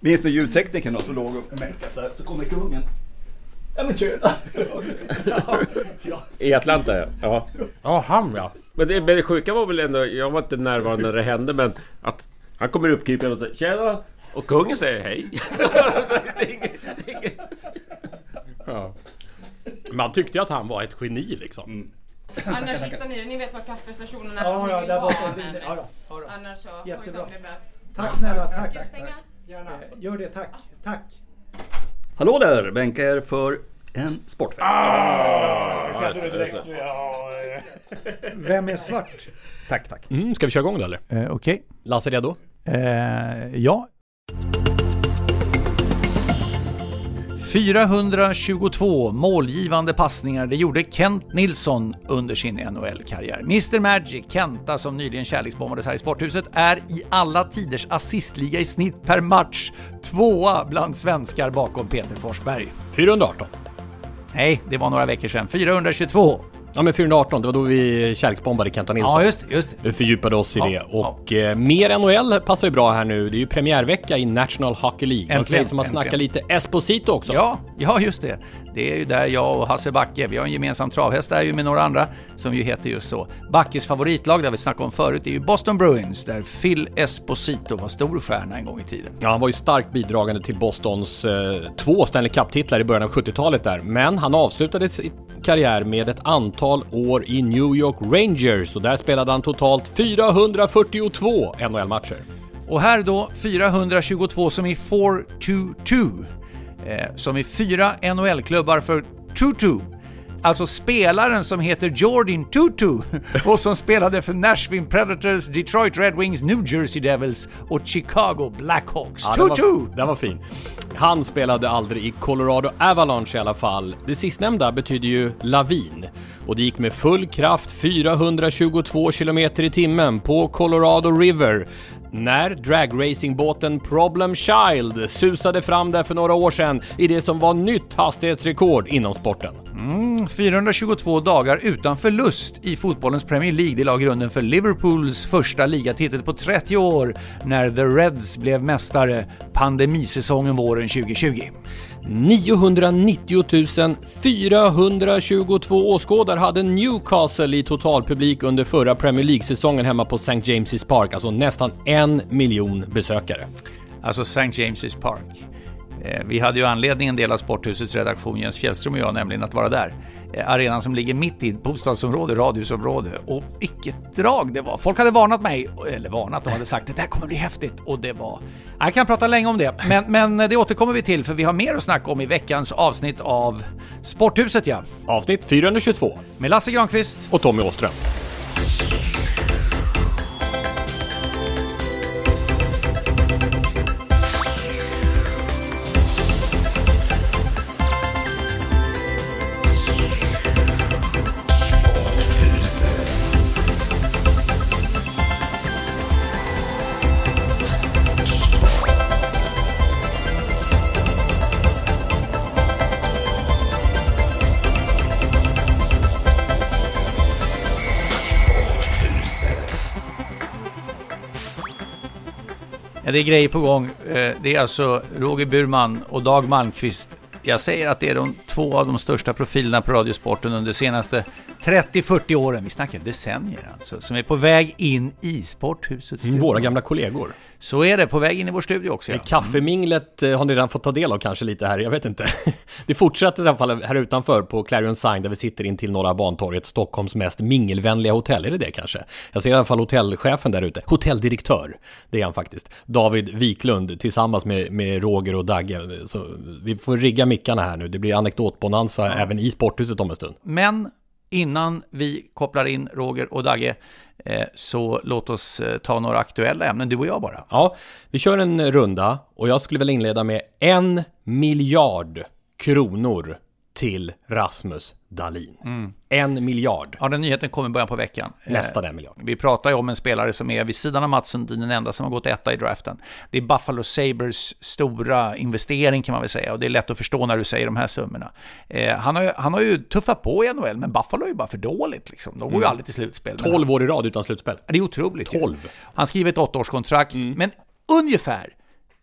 Minns ni ljudteknikern då som låg upp och mänkade så här, så kommer kungen. Ja men tjena! I Atlanta ja. ja. Ja, han ja. Men det, men det sjuka var väl ändå, jag var inte närvarande när det hände men att han kommer uppkrypande och säger Tjena! Och kungen säger hej. Det är inget- det är inget- ja. Man tyckte ju att han var ett geni liksom. Annars hittar ni, ni vet var kaffestationen är Ja, ja, där borta. Ja, ja, då. Annars så Jättebra. Tack snälla, tack. Stänga? Gärna. Gör det, tack. Tack. Hallå där! Bänka er för en sportfest. Vem är svart? Tack, tack. Mm, ska vi köra igång då eller? Eh, Okej. Lasse redo? Eh, ja. 422 målgivande passningar, det gjorde Kent Nilsson under sin NHL-karriär. Mr Magic, Kenta som nyligen kärleksbombades här i Sporthuset, är i alla tiders assistliga i snitt per match tvåa bland svenskar bakom Peter Forsberg. 418. Nej, det var några veckor sedan. 422. Ja men 418, det var då vi kärleksbombade Kenta Nilsson. Ja, just just Vi fördjupade oss i Ja, det och eh, mer NHL passar ju bra här nu. Det är ju premiärvecka i National Hockey League. Man Äntligen, säger som att snacka lite Esposito också. Ja, ja just det. Det är ju där jag och Hasse Backe, vi har en gemensam travhäst där ju med några andra som ju heter just så. Backes favoritlag, det vi snackade om förut, är ju Boston Bruins där Phil Esposito var stor stjärna en gång i tiden. Ja, han var ju starkt bidragande till Bostons eh, två Stanley Cup-titlar i början av 70-talet där. Men han avslutade sin karriär med ett antal år i New York Rangers och där spelade han totalt 442 NHL-matcher. Och här då 422 som i 4-2-2. Eh, som i fyra NHL-klubbar för Tutu. Alltså spelaren som heter Jordan Tutu och som spelade för Nashville Predators, Detroit Red Wings, New Jersey Devils och Chicago Blackhawks. Ja, den, Tutu! var, den var fin. Han spelade aldrig i Colorado Avalanche i alla fall. Det sistnämnda betyder ju lavin. Och det gick med full kraft 422 km i timmen på Colorado River när dragracingbåten Problem Child susade fram där för några år sedan i det som var nytt hastighetsrekord inom sporten. Mm, 422 dagar utan förlust i fotbollens Premier League. Det la grunden för Liverpools första ligatitel på 30 år när The Reds blev mästare pandemisäsongen våren 2020. 990 422 åskådare hade Newcastle i totalpublik under förra Premier League-säsongen hemma på St. James's Park, alltså nästan en miljon besökare. Alltså St. James's Park. Eh, Vi hade ju anledning, en del av Sporthusets redaktion, Jens Fjällström och jag, nämligen att vara där. Eh, Arenan som ligger mitt i bostadsområde, radhusområde. Och vilket drag det var! Folk hade varnat mig, eller varnat, de hade sagt det där kommer bli häftigt. Och det var... Jag kan prata länge om det, men, men det återkommer vi till för vi har mer att snacka om i veckans avsnitt av Sporthuset ja. Avsnitt 422 Med Lasse Granqvist. och Tommy Åström. Det är grejer på gång. Eh, det är alltså Roger Burman och Dag Malmqvist. Jag säger att det är de två av de största profilerna på radiosporten under senaste 30-40 åren. Vi snackar decennier alltså. Som är på väg in i Sporthusets studio. Våra gamla kollegor. Så är det, på väg in i vår studio också. Ja. Kaffeminglet eh, har ni redan fått ta del av kanske lite här, jag vet inte. Det fortsätter i alla fall här utanför på Clarion Sign där vi sitter in till Norra Bantorget, Stockholms mest mingelvänliga hotell. Är det det kanske? Jag ser i alla fall hotellchefen där ute. Hotelldirektör, det är han faktiskt. David Wiklund tillsammans med, med Roger och Dagge. Så vi får rigga mickarna här nu. Det blir anekdotbonanza även i sporthuset om en stund. Men innan vi kopplar in Roger och Dagge eh, så låt oss eh, ta några aktuella ämnen, du och jag bara. Ja, vi kör en runda och jag skulle vilja inleda med en miljard kronor till Rasmus Dahlin. En miljard. Ja, den nyheten kom i början på veckan. Eh, Nästan en miljard. Vi pratar ju om en spelare som är vid sidan av Mats Sundin den enda som har gått etta i draften. Det är Buffalo Sabres stora investering kan man väl säga och det är lätt att förstå när du säger de här summorna. Eh, han, har ju, han har ju tuffat på i NHL, men Buffalo är ju bara för dåligt liksom. De går ju aldrig till slutspel. Men 12 år i rad utan slutspel. Det är otroligt. ju. 12. Han skriver ett åttaårskontrakt, men ungefär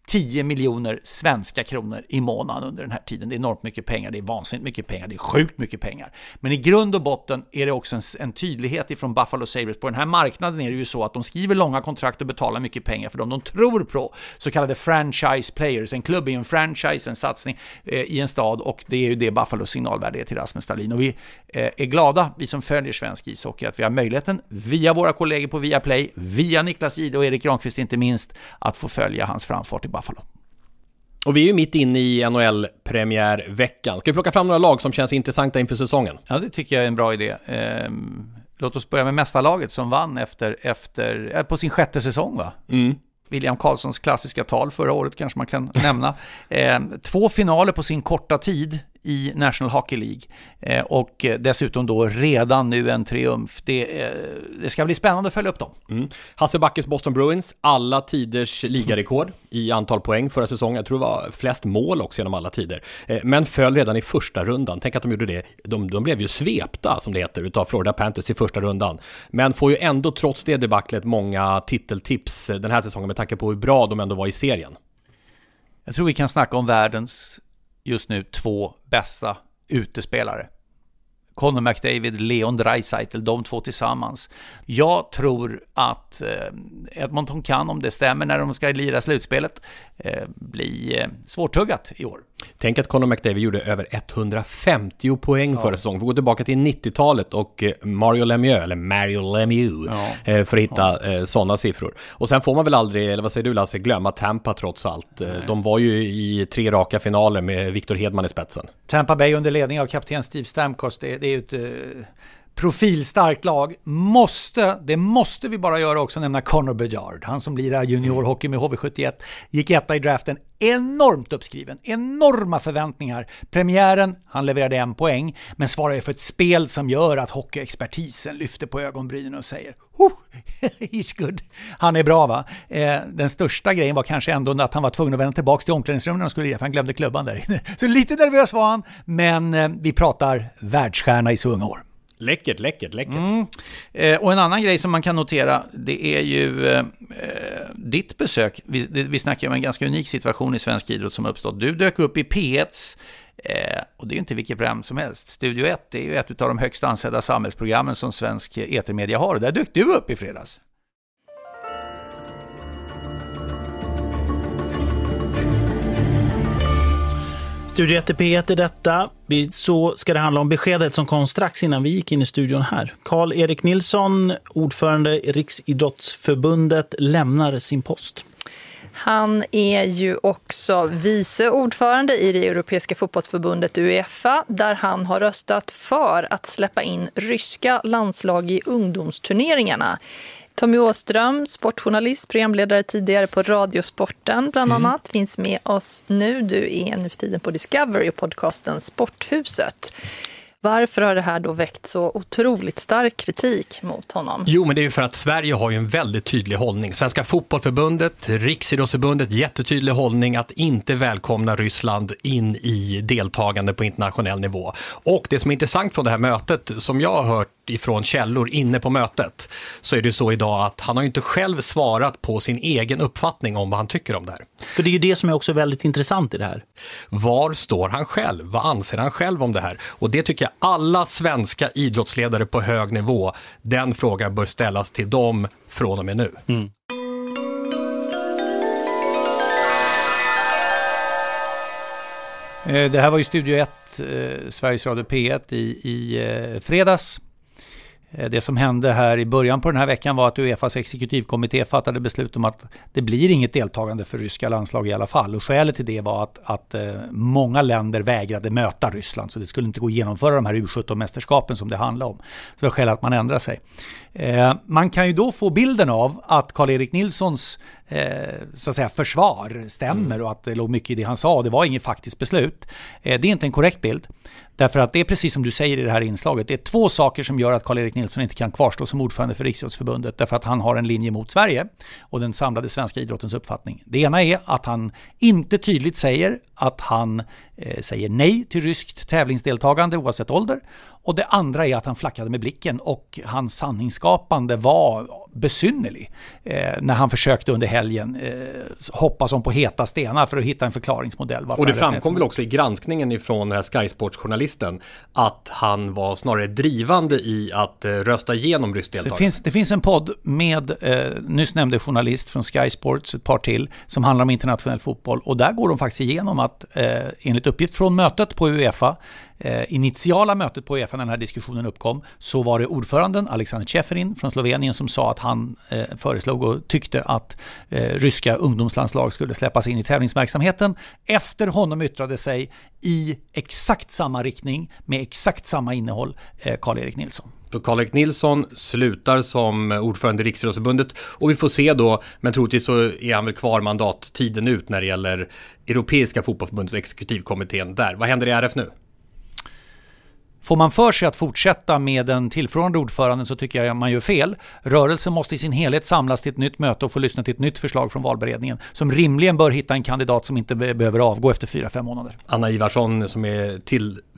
10 miljoner svenska kronor i månaden under den här tiden. Det är enormt mycket pengar, det är vansinnigt mycket pengar, det är sjukt mycket pengar. Men i grund och botten är det också en, en tydlighet ifrån Buffalo Sabres. På den här marknaden är det ju så att de skriver långa kontrakt och betalar mycket pengar för dem de tror på, så kallade franchise players. En klubb är en franchise, en satsning eh, i en stad och det är ju det Buffalos signalvärde är till Rasmus Dahlin. Och vi eh, är glada, vi som följer svensk ishockey, att vi har möjligheten via våra kollegor på Viaplay, via Niklas Ide och Erik Granqvist inte minst, att få följa hans framfart i Buffalo. Och vi är ju mitt inne i NHL-premiärveckan. Ska vi plocka fram några lag som känns intressanta inför säsongen? Ja, det tycker jag är en bra idé. Ehm, låt oss börja med mästarlaget som vann efter, efter, eh, på sin sjätte säsong va? Mm. William Karlssons klassiska tal förra året kanske man kan nämna. Ehm, två finaler på sin korta tid i National Hockey League. Eh, och dessutom då redan nu en triumf. Det, eh, det ska bli spännande att följa upp dem. Mm. Hasse Backes Boston Bruins, alla tiders ligarekord i antal poäng förra säsongen. Jag tror det var flest mål också genom alla tider. Eh, men föll redan i första rundan. Tänk att de gjorde det. De, de blev ju svepta, som det heter, utav Florida Panthers i första rundan. Men får ju ändå trots det debaclet många titeltips den här säsongen med tanke på hur bra de ändå var i serien. Jag tror vi kan snacka om världens just nu två bästa utespelare. Connor McDavid, Leon Draisaitl, de två tillsammans. Jag tror att eh, Edmonton kan, om det stämmer när de ska lira slutspelet, eh, bli eh, svårtuggat i år. Tänk att Connor McDavid gjorde över 150 poäng ja. förra säsongen. Vi går tillbaka till 90-talet och Mario Lemieux, eller Mario Lemieux, ja. för att hitta ja. sådana siffror. Och sen får man väl aldrig, eller vad säger du Lasse, glömma Tampa trots allt. Nej. De var ju i tre raka finaler med Victor Hedman i spetsen. Tampa Bay under ledning av kapten Steve Stamkos, det, det är ju ett eh, profilstarkt lag. Måste, det måste vi bara göra också, nämna Connor Bedard. Han som lirar juniorhockey med HV71. Gick etta i draften. Enormt uppskriven, enorma förväntningar. Premiären, han levererade en poäng, men svarar ju för ett spel som gör att hockeyexpertisen lyfter på ögonbrynen och säger oh, he's good. Han är bra va? Eh, den största grejen var kanske ändå att han var tvungen att vända tillbaka till omklädningsrummet när han skulle lira, för han glömde klubban där inne. Så lite nervös var han, men eh, vi pratar världsstjärna i så unga år. Läckert, läckert, läckert. Mm. Eh, och en annan grej som man kan notera, det är ju eh, ditt besök. Vi, det, vi snackar om en ganska unik situation i svensk idrott som har uppstått. Du dök upp i P1, eh, och det är ju inte vilket program som helst. Studio 1 är ju ett av de högst ansedda samhällsprogrammen som svensk eh, etermedia har. Och där dök du upp i fredags. Studio 1 P1 är detta. Så ska det handla om beskedet som kom strax innan vi gick in i studion här. Karl-Erik Nilsson, ordförande i Riksidrottsförbundet, lämnar sin post. Han är ju också vice ordförande i det europeiska fotbollsförbundet Uefa där han har röstat för att släppa in ryska landslag i ungdomsturneringarna. Tommy Åström, sportjournalist, programledare tidigare på Radiosporten bland mm. annat, finns med oss nu. Du är nu för tiden på Discovery och podcasten Sporthuset. Varför har det här då väckt så otroligt stark kritik mot honom? Jo, men det är ju för att Sverige har ju en väldigt tydlig hållning. Svenska fotbollförbundet, Riksidrottsförbundet, jättetydlig hållning att inte välkomna Ryssland in i deltagande på internationell nivå. Och det som är intressant från det här mötet, som jag har hört ifrån källor inne på mötet, så är det så idag att han har inte själv svarat på sin egen uppfattning om vad han tycker om det här. För det är ju det som är också väldigt intressant i det här. Var står han själv? Vad anser han själv om det här? Och det tycker jag alla svenska idrottsledare på hög nivå, den frågan bör ställas till dem från och med nu. Mm. Eh, det här var ju Studio 1, eh, Sveriges Radio P1 i, i eh, fredags. Eh, det som hände här i början på den här veckan var att Uefas exekutivkommitté fattade beslut om att det blir inget deltagande för ryska landslag i alla fall. Och skälet till det var att, att eh, många länder vägrade möta Ryssland, så det skulle inte gå att genomföra de här U17-mästerskapen som det handlade om. Så det var skälet att man ändrade sig. Eh, man kan ju då få bilden av att Karl-Erik Nilssons så att säga, försvar stämmer mm. och att det låg mycket i det han sa. Det var inget faktiskt beslut. det är inte en korrekt bild. Därför att det är precis som du säger i det här inslaget. Det är två saker som gör att Karl-Erik Nilsson inte kan kvarstå som ordförande för Riksidrottsförbundet. Därför att han har en linje mot Sverige och den samlade svenska idrottens uppfattning. Det ena är att han inte tydligt säger att han eh, säger nej till ryskt tävlingsdeltagande oavsett ålder. Och det andra är att han flackade med blicken och hans sanningsskapande var besynnerlig. Eh, när han försökte under helgen eh, hoppa som på heta stenar för att hitta en förklaringsmodell. Och det framkom väl också i granskningen ifrån den här Sky Sports-journalisten att han var snarare drivande i att eh, rösta igenom ryskt det finns, det finns en podd med eh, nyss nämnde journalist från Sky Sports, ett par till, som handlar om internationell fotboll. Och där går de faktiskt igenom att eh, enligt uppgift från mötet på Uefa Eh, initiala mötet på Uefa när den här diskussionen uppkom så var det ordföranden Alexander Cheferin från Slovenien som sa att han eh, föreslog och tyckte att eh, ryska ungdomslandslag skulle släppas in i tävlingsverksamheten. Efter honom yttrade sig i exakt samma riktning med exakt samma innehåll eh, Karl-Erik Nilsson. Så Karl-Erik Nilsson slutar som ordförande i Riksidrottsförbundet och vi får se då, men troligtvis så är han väl kvar mandattiden ut när det gäller Europeiska fotbollförbundet och exekutivkommittén där. Vad händer i RF nu? Får man för sig att fortsätta med den tillförordnade ordföranden så tycker jag man gör fel. Rörelsen måste i sin helhet samlas till ett nytt möte och få lyssna till ett nytt förslag från valberedningen som rimligen bör hitta en kandidat som inte behöver avgå efter 4-5 månader. Anna Ivarsson som är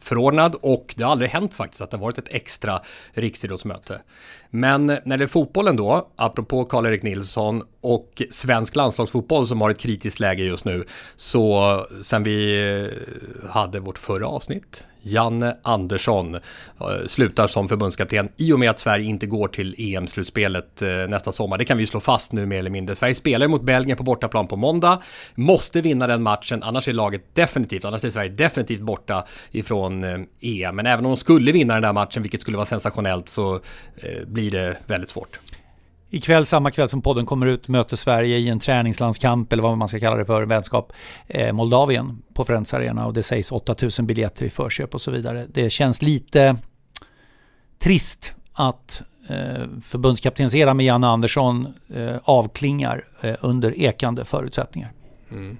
förordnad och det har aldrig hänt faktiskt att det har varit ett extra riksidrottsmöte. Men när det är fotbollen då, apropå Karl-Erik Nilsson och svensk landslagsfotboll som har ett kritiskt läge just nu, så sen vi eh, hade vårt förra avsnitt, Janne Andersson eh, slutar som förbundskapten i och med att Sverige inte går till EM-slutspelet eh, nästa sommar. Det kan vi slå fast nu mer eller mindre. Sverige spelar mot Belgien på bortaplan på måndag, måste vinna den matchen, annars är laget definitivt, annars är Sverige definitivt borta ifrån EM. Men även om de skulle vinna den där matchen, vilket skulle vara sensationellt, så blir det väldigt svårt. Ikväll, samma kväll som podden kommer ut, möter Sverige i en träningslandskamp, eller vad man ska kalla det för, vänskap, eh, Moldavien på Friends Arena och det sägs 8000 biljetter i förköp och så vidare. Det känns lite trist att eh, förbundskaptenseran med Janne Andersson eh, avklingar eh, under ekande förutsättningar. Mm.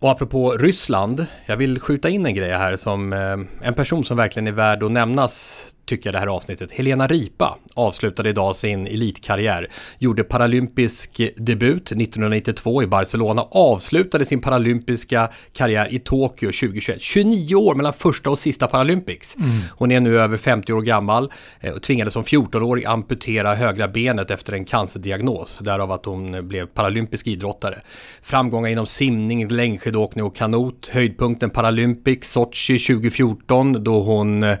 Och apropå Ryssland, jag vill skjuta in en grej här som eh, en person som verkligen är värd att nämnas tycker jag det här avsnittet. Helena Ripa avslutade idag sin elitkarriär. Gjorde paralympisk debut 1992 i Barcelona. Avslutade sin paralympiska karriär i Tokyo 2021. 29 år mellan första och sista Paralympics. Mm. Hon är nu över 50 år gammal eh, och tvingades som 14-åring amputera högra benet efter en cancerdiagnos. Därav att hon blev paralympisk idrottare. Framgångar inom simning, längdskidåkning och kanot. Höjdpunkten Paralympics Sochi 2014 då hon eh,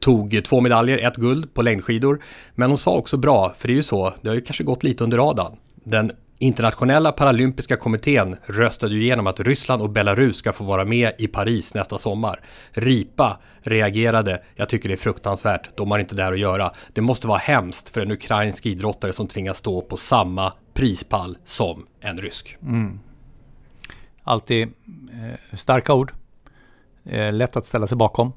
tog två medaljer, ett guld på längdskidor. Men hon sa också bra, för det är ju så, det har ju kanske gått lite under radarn. Den internationella paralympiska kommittén röstade ju igenom att Ryssland och Belarus ska få vara med i Paris nästa sommar. RIPA reagerade, jag tycker det är fruktansvärt, de har inte där att göra. Det måste vara hemskt för en ukrainsk idrottare som tvingas stå på samma prispall som en rysk. Mm. Alltid eh, starka ord. Eh, lätt att ställa sig bakom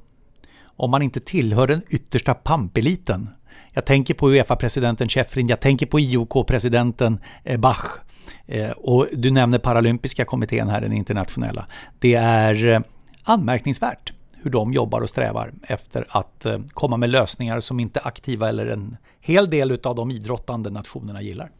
om man inte tillhör den yttersta pampeliten. Jag tänker på Uefa-presidenten Schäffrin, jag tänker på IOK-presidenten eh, Bach. Eh, och du nämner paralympiska kommittén här, den internationella. Det är eh, anmärkningsvärt hur de jobbar och strävar efter att komma med lösningar som inte aktiva eller en hel del av de idrottande nationerna gillar.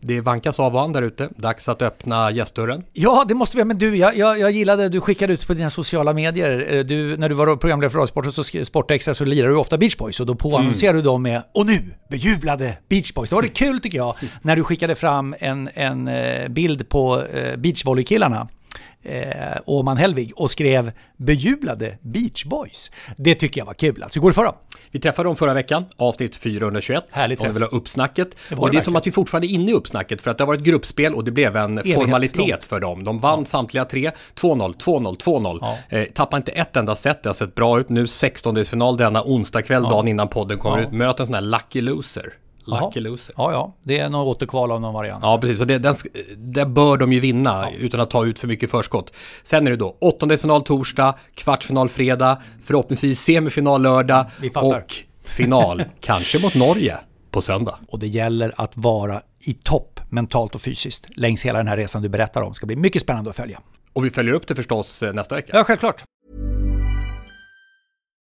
Det vankas av och där ute. Dags att öppna gästdörren. Ja, det måste vi. Men du, jag, jag, jag gillade, du skickade ut på dina sociala medier. Eh, du, när du var programledare för Radiosport och så Sportextra så lirade du ofta Beach Boys och då påannonserade mm. du dem med Och nu bejublade Beach Boys. Det var det kul tycker jag, när du skickade fram en, en eh, bild på eh, beachvolleykillarna eh, Åman Helvig och skrev bejublade Beach Boys. Det tycker jag var kul. Alltså, hur går det för dem? Vi träffade dem förra veckan, avsnitt 421. Härligt Om vi vill ha uppsnacket. Det och det är som att vi fortfarande är inne i uppsnacket för att det har varit gruppspel och det blev en formalitet för dem. De vann ja. samtliga tre. 2-0, 2-0, 2-0. Ja. Eh, tappade inte ett enda set, det har sett bra ut. Nu 16-delsfinal denna onsdag kväll, ja. dagen innan podden kommer ut. Möter en sån här lucky loser. Lucky loser. Ja, ja. Det är något återkval av någon variant. Ja, precis. Och det, den, det bör de ju vinna ja. utan att ta ut för mycket förskott. Sen är det då åttondelsfinal torsdag, kvartsfinal fredag, förhoppningsvis semifinal lördag och final, kanske mot Norge på söndag. Och det gäller att vara i topp mentalt och fysiskt längs hela den här resan du berättar om. Det ska bli mycket spännande att följa. Och vi följer upp det förstås eh, nästa vecka. Ja, självklart.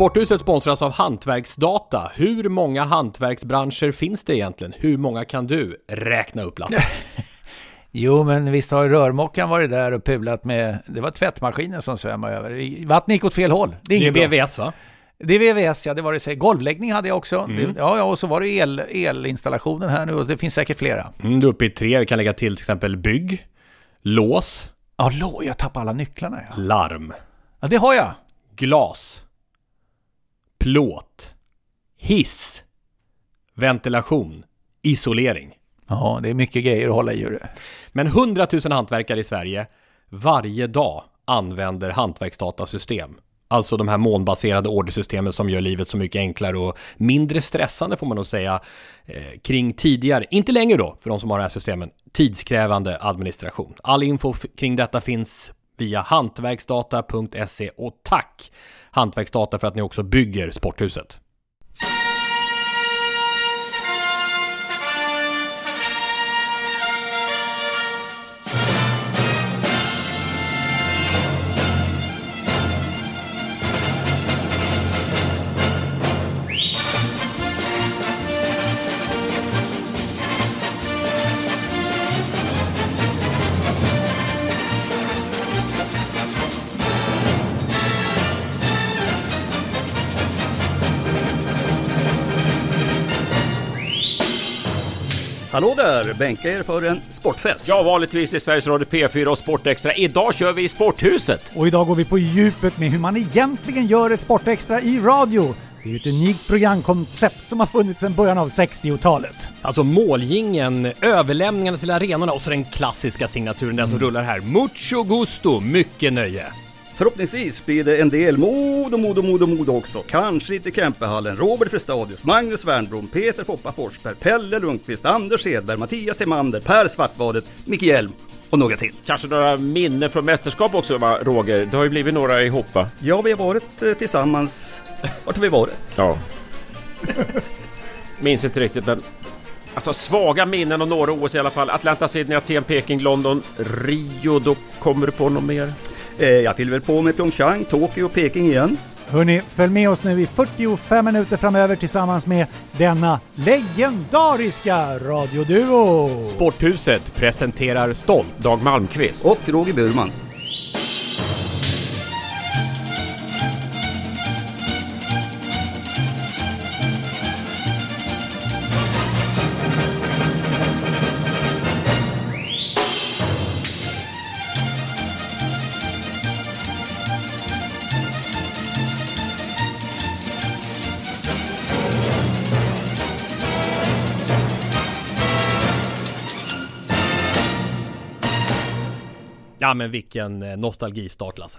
Sporthuset sponsras av Hantverksdata. Hur många hantverksbranscher finns det egentligen? Hur många kan du räkna upp, Lasse? Jo, men visst har rörmokaren varit där och pulat med... Det var tvättmaskinen som svämmade över. Vattnet gick åt fel håll. Det är inget bra. VVS va? Det är VVS, ja. Det var det. så- Golvläggning hade jag också. Mm. Det- Ja, ja, och så var det el, elinstallationen här nu och det finns säkert flera. Mm, du är uppe i tre. Vi kan lägga till till exempel bygg, lås, Ja, lå, jag tappade alla nycklarna ja. larm, Ja, det har jag. glas, plåt, hiss, ventilation, isolering. Ja, det är mycket grejer att hålla i. det. Men 100 000 hantverkare i Sverige varje dag använder hantverksdatasystem. Alltså de här molnbaserade ordersystemen som gör livet så mycket enklare och mindre stressande får man nog säga eh, kring tidigare, inte längre då för de som har de här systemen, tidskrävande administration. All info kring detta finns via hantverksdata.se och tack Hantverksdata för att ni också bygger Sporthuset. Hallå där! Bänka er för en sportfest. Ja, vanligtvis i Sveriges Radio P4 och Sportextra. Idag kör vi i Sporthuset. Och idag går vi på djupet med hur man egentligen gör ett Sportextra i radio. Det är ett unikt programkoncept som har funnits sedan början av 60-talet. Alltså målgingen, överlämningarna till arenorna och så den klassiska signaturen, den som rullar här. Mucho gusto, mycket nöje. Förhoppningsvis blir det en del mod och mod och mod och mod också. Kanske lite Kempehallen, Robert Frestadius, Magnus Wernbloom, Peter Foppa Forsberg, Pelle Lundqvist, Anders Hedberg, Mattias Timander, Per Svartvadet, Micke Hjelm och några till. Kanske några minnen från mästerskap också va, Roger? Det har ju blivit några ihop va? Ja, vi har varit eh, tillsammans. Vart har vi varit? Ja. Minns inte riktigt men... Alltså svaga minnen och några OS i alla fall. Atlanta, Sydney, Aten, Peking, London, Rio. Då kommer du på något mer? Eh, jag fyller väl på med Pyeongchang, Tokyo och Peking igen. Hörni, följ med oss nu i 45 minuter framöver tillsammans med denna legendariska radioduo. Sporthuset presenterar stolt Dag Malmqvist. Och Roger Burman. Ja men vilken eh, nostalgistart Lasse.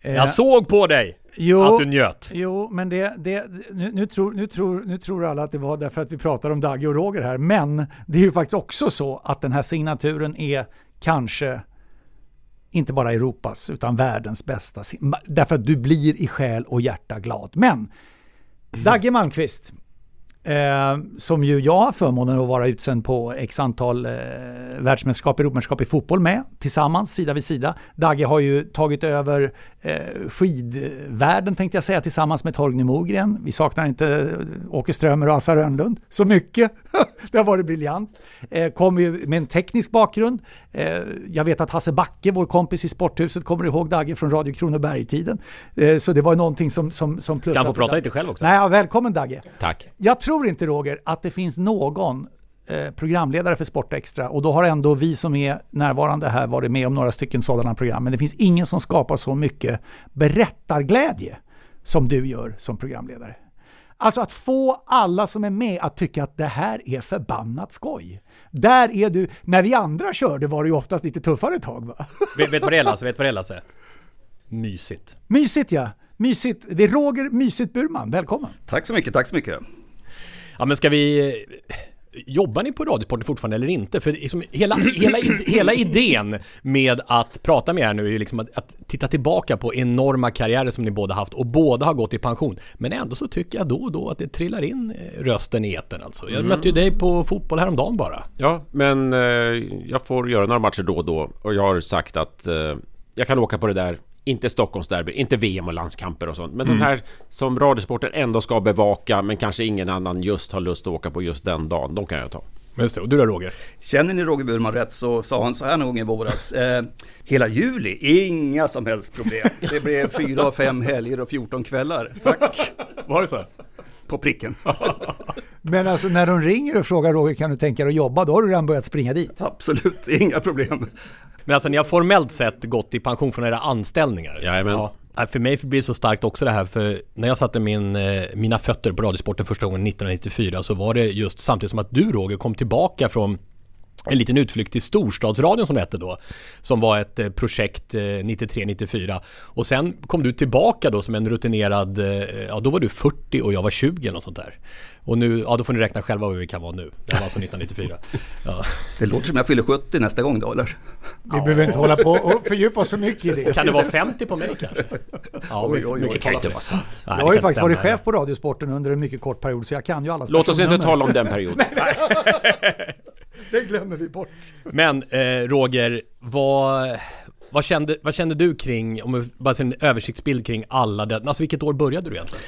Eh, Jag såg på dig jo, att du njöt. Jo, men det, det, nu, nu, tror, nu, tror, nu tror alla att det var därför att vi pratar om Dagge och Roger här. Men det är ju faktiskt också så att den här signaturen är kanske inte bara Europas utan världens bästa. Därför att du blir i själ och hjärta glad. Men Dagge Malmqvist, eh, som ju jag har förmånen att vara utsänd på x antal eh, världsmästerskap, Europamästerskap i fotboll med, tillsammans, sida vid sida. Dagge har ju tagit över eh, skidvärlden tänkte jag säga, tillsammans med Torgny Mogren. Vi saknar inte Åke Strömer och Assa Rönnlund så mycket. det har varit briljant. Eh, kommer ju med en teknisk bakgrund. Eh, jag vet att Hasse Backe, vår kompis i Sporthuset, kommer ihåg Dagge från Radio Kronoberg-tiden. Eh, så det var någonting som, som, som Ska plussade. han få prata lite själv också? Nej, ja, välkommen Dagge. Tack. Jag tror inte Roger att det finns någon programledare för Sportextra och då har ändå vi som är närvarande här varit med om några stycken sådana program. Men det finns ingen som skapar så mycket berättarglädje som du gör som programledare. Alltså att få alla som är med att tycka att det här är förbannat skoj. Där är du, när vi andra körde var det ju oftast lite tuffare tag va? Vet, vet vad det är Lasse? Vet vad det är Lasse? Mysigt. Mysigt ja! Mysigt. Det är Roger Mysigt Burman, välkommen! Tack så mycket, tack så mycket. Ja men ska vi... Jobbar ni på Radiosporten fortfarande eller inte? För liksom hela, hela, hela idén med att prata med er nu är ju liksom att, att, titta tillbaka på enorma karriärer som ni båda haft och båda har gått i pension. Men ändå så tycker jag då och då att det trillar in eh, rösten i etern alltså. Jag mm. mötte ju dig på fotboll häromdagen bara. Ja, men eh, jag får göra några matcher då och då och jag har sagt att eh, jag kan åka på det där inte Stockholmsderby, inte VM och landskamper och sånt. Men mm. de här som Radiosporten ändå ska bevaka men kanske ingen annan just har lust att åka på just den dagen. De kan jag ta. Just det, och du då Roger? Känner ni Roger Burman rätt så sa han så här någon gång i våras. Eh, hela juli, inga som helst problem. Det blev fyra och fem helger och 14 kvällar. Tack! Var det så? På pricken. Men alltså när de ringer och frågar Roger kan du tänka dig att jobba, då har du redan börjat springa dit? Absolut, inga problem. Men alltså ni har formellt sett gått i pension från era anställningar? Jajamän. Ja. För mig blir det så starkt också det här för när jag satte min, eh, mina fötter på Radiosporten första gången 1994 så var det just samtidigt som att du Roger kom tillbaka från en liten utflykt till Storstadsradion som det hette då. Som var ett eh, projekt 93-94. Eh, och sen kom du tillbaka då som en rutinerad, ja då var du 40 och jag var 20 eller något sånt där. Och nu, ja då får ni räkna själva vad vi kan vara nu. Det var alltså 1994. Ja. Det låter som jag fyller 70 nästa gång då eller? Vi ja. behöver inte hålla på och fördjupa oss för mycket i det. Kan det vara 50 på mig kanske? Ja, oj, oj, oj, det kan inte vara sant. jag har ju faktiskt varit chef på Radiosporten under en mycket kort period så jag kan ju alla Låt oss inte tala om den perioden. det glömmer vi bort. Men eh, Roger, vad, vad, kände, vad kände du kring, om vi bara ser en översiktsbild kring alla det, alltså vilket år började du egentligen?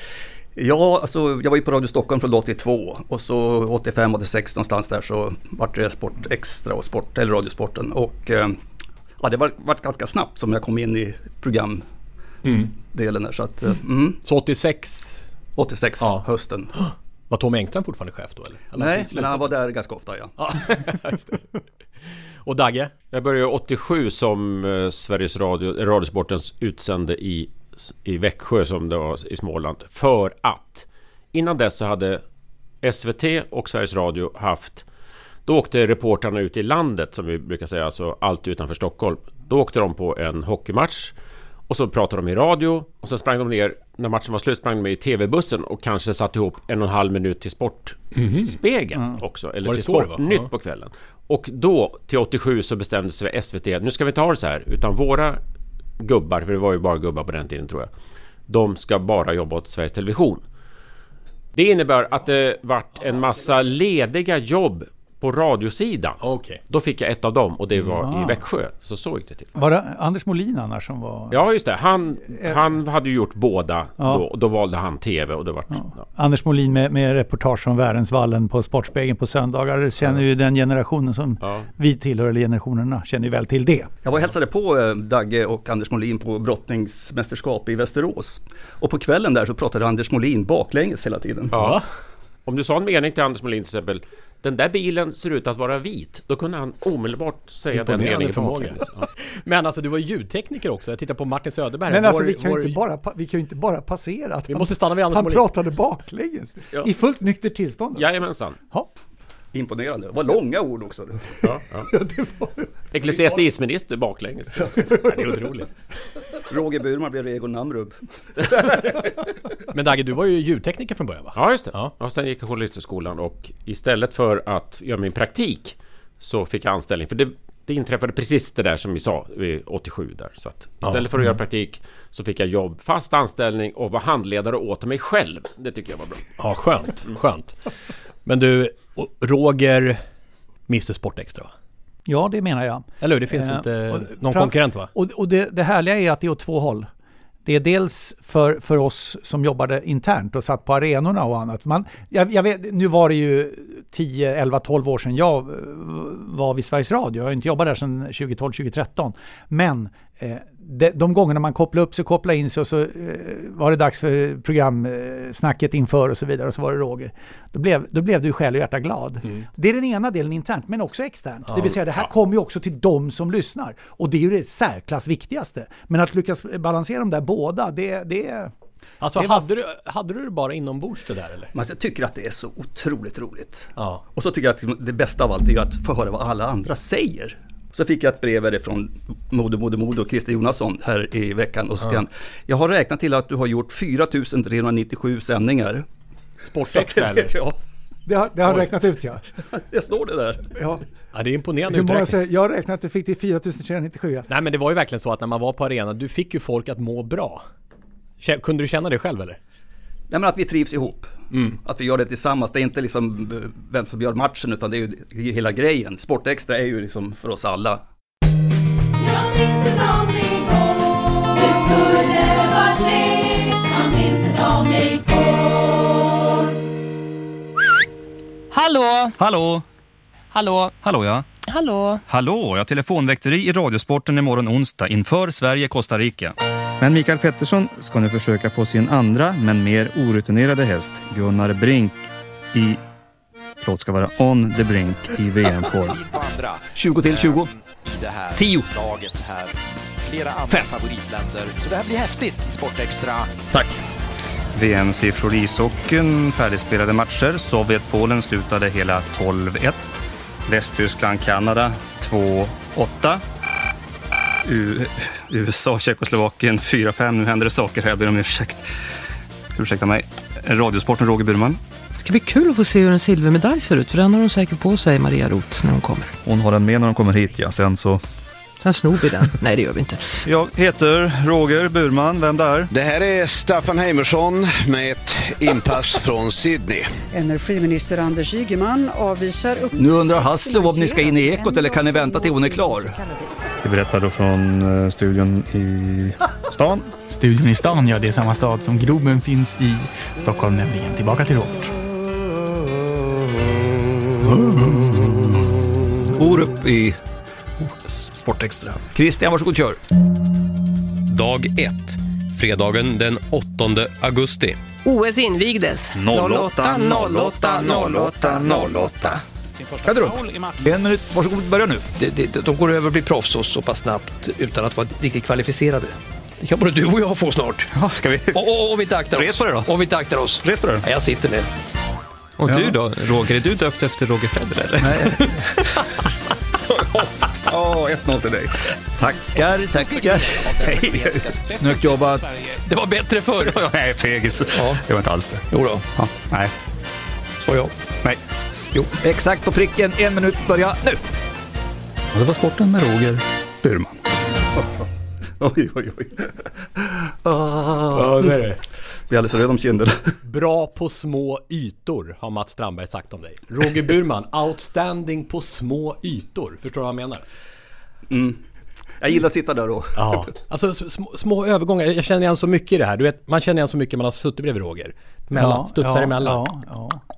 Ja, alltså jag var ju på Radio Stockholm från 82 och så 85, 86 någonstans där så vart det Sport Extra och Sport, eller Radiosporten och eh, ja, det var, var ganska snabbt som jag kom in i programdelen mm. där så att... Eh, mm. Så 86? 86, ja. hösten. Var Tom Engström fortfarande chef då eller? eller Nej, men han var där ganska ofta ja. ja och Dagge? Jag började 87 som eh, Sveriges Radio, Radiosportens utsände i i Växjö som det var i Småland. För att innan dess så hade SVT och Sveriges Radio haft då åkte reportrarna ut i landet som vi brukar säga, alltså allt utanför Stockholm. Då åkte de på en hockeymatch och så pratade de i radio och så sprang de ner, när matchen var slut sprang de i TV-bussen och kanske satte ihop en och en halv minut till Sportspegeln mm. också. Eller till Sportnytt ja. på kvällen. Och då, till 87, så bestämde sig SVT, nu ska vi inte ha det så här, utan våra gubbar, för det var ju bara gubbar på den tiden tror jag. De ska bara jobba åt Sveriges Television. Det innebär att det vart en massa lediga jobb på radiosidan. Okay. Då fick jag ett av dem och det var mm. i Växjö. Så så gick det till. Var det Anders Molin annars som var... Ja, just det. Han, eh, han hade ju gjort båda. Ja. Då, då valde han TV och det var... Ja. Ja. Anders Molin med, med reportage från Värensvallen på Sportspegeln på söndagar. Känner ju den generationen som vi tillhör, eller generationerna, känner ju väl till det. Jag var och hälsade på eh, Dagge och Anders Molin på brottningsmästerskap i Västerås. Och på kvällen där så pratade Anders Molin baklänges hela tiden. Ja. Om du sa en mening till Anders Molin till exempel den där bilen ser ut att vara vit. Då kunde han omedelbart säga den meningen förmåga. Ja. Men alltså du var ljudtekniker också. Jag tittar på Martin Söderberg. Men alltså vår, vi, kan vår... inte bara, vi kan ju inte bara passera att vi han, måste stanna vid Anders Han pratade baklänges. Ja. I fullt nykter tillstånd. Alltså. Jajamensan. Hopp. Imponerande. Det var långa ord också. Ja, ja. ja det var... Ecklesiastikminister baklänges. ja, det är otroligt. Roger Burman blev Egon Namrup. Men Dagge, du var ju ljudtekniker från början va? Ja, just det. Ja. Och sen gick jag Journalisthögskolan och istället för att göra min praktik så fick jag anställning. För det, det inträffade precis det där som vi sa vid 87 där. Så att istället ja. för att göra praktik så fick jag jobb, fast anställning och var handledare åt mig själv. Det tycker jag var bra. Ja, skönt. Skönt. Men du, Roger Mr Sport Extra Ja, det menar jag. Eller hur? Det finns eh, inte och, någon fram, konkurrent va? Och, och det, det härliga är att det är åt två håll. Det är dels för, för oss som jobbade internt och satt på arenorna och annat. Man, jag, jag vet, nu var det ju 10, 11, 12 år sedan jag eh, var vid Sveriges Radio. Jag har inte jobbat där sedan 2012, 2013. Men de, de gångerna man kopplade upp sig, kopplade in sig och så eh, var det dags för programsnacket inför och så vidare och så var det Roger. Då blev, då blev du själ och hjärta glad. Det är den ena delen internt men också externt. det vill säga det här kommer ju också till de som lyssnar. Och det är ju det särklass viktigaste. Men att lyckas balansera de där båda, det, det är... Alltså Det hade du, hade du det bara inombords det där eller? Men jag tycker att det är så otroligt roligt. Ja. Och så tycker jag att det bästa av allt är att få höra vad alla andra säger. Så fick jag ett brev från Modo Modo Modo och Christer Jonasson här i veckan. Och han, jag har räknat till att du har gjort 4397 sändningar. Sportextra eller? Ja, det har, det har räknat ut ja. Det står det där. ja. Ja, det är imponerande Hur många säger, jag har räknat att du fick till 4397 ja. Nej men det var ju verkligen så att när man var på arenan, du fick ju folk att må bra. Kunde du känna det själv eller? Nej men att vi trivs ihop. Att vi gör det tillsammans. Det är inte liksom eh, vem som gör matchen utan det är ju det är ju hela grejen. Sportextra är ju liksom för oss alla. Jag minns det som igår Det skulle varit Man minns det som igår Hallå, Hallå! hallå, Hallå ja. hallå. Hallå, jag telefonväkteri i Radiosporten imorgon onsdag inför Sverige-Costa Rica. Men Mikael Pettersson ska nu försöka få sin andra, men mer orutinerade häst, Gunnar Brink, i... Förlåt, ska vara on the brink i VM-form. 20 till 20. i det här 10. laget här. Flera andra Fem. favoritländer. Så det här blir häftigt i Sportextra. Tack. VM-siffror i ishockeyn, färdigspelade matcher. Sovjet-Polen slutade hela 12-1. Västtyskland-Kanada 2-8. U- USA-Tjeckoslovakien 4-5. Nu händer det saker här, jag ber om ursäkt. Ursäkta mig. Radiosporten Roger Burman. Det ska bli kul att få se hur en silvermedalj ser ut, för den har hon säkert på sig, Maria Roth, när hon kommer. Hon har den med när hon kommer hit, ja. Sen så... Sen snor vi den. Nej, det gör vi inte. Jag heter Roger Burman. Vem där? Det här är Staffan Heimersson med ett inpass från Sydney. Energiminister Anders Ygeman avvisar upp... Nu undrar Haslov om ni ska in i Ekot eller kan ni vänta till hon är klar? Vi berättar då från eh, studion i stan. Studion i stan, ja det är samma stad som Globen finns i Stockholm nämligen. Tillbaka till Robert. Orup i Sportextra. Christian, varsågod kör. Dag 1. Fredagen den 8 augusti. OS invigdes. 08, 08, 08, 08. Kan du En minut, varsågod, börja nu. Det, det, de går över och blir proffs så, så pass snabbt utan att vara riktigt kvalificerade. Det kan både du och jag få snart. ska vi? Och, och, och vi inte aktar oss. Res på det då. Och vi inte aktar oss. Res på det då. Ja, jag sitter ner. Och Ja. du då, Roger? Är du döpt efter Roger Federer? eller? Nej. Åh, 1-0 till dig. Tackar, tackar. Hej. Snyggt jobbat. Det var bättre förr. Nej, fegis. Det var inte alls det. Jo då. Ja, nej. Så jag. Nej. Jo, exakt på pricken. En minut, börja nu. Och det var sporten med Roger Burman. Oj, oj, oj. Ah. Ja, det är det. Blir alldeles röd om kinderna. Bra på små ytor, har Mats Strandberg sagt om dig. Roger Burman, outstanding på små ytor. Förstår du vad jag menar? Mm. Jag gillar att sitta där och... Ja, alltså små, små övergångar. Jag känner igen så mycket i det här. Du vet, man känner igen så mycket man har suttit bredvid Roger. Mellan, Ja, studsar ja, emellan. Ja, ja.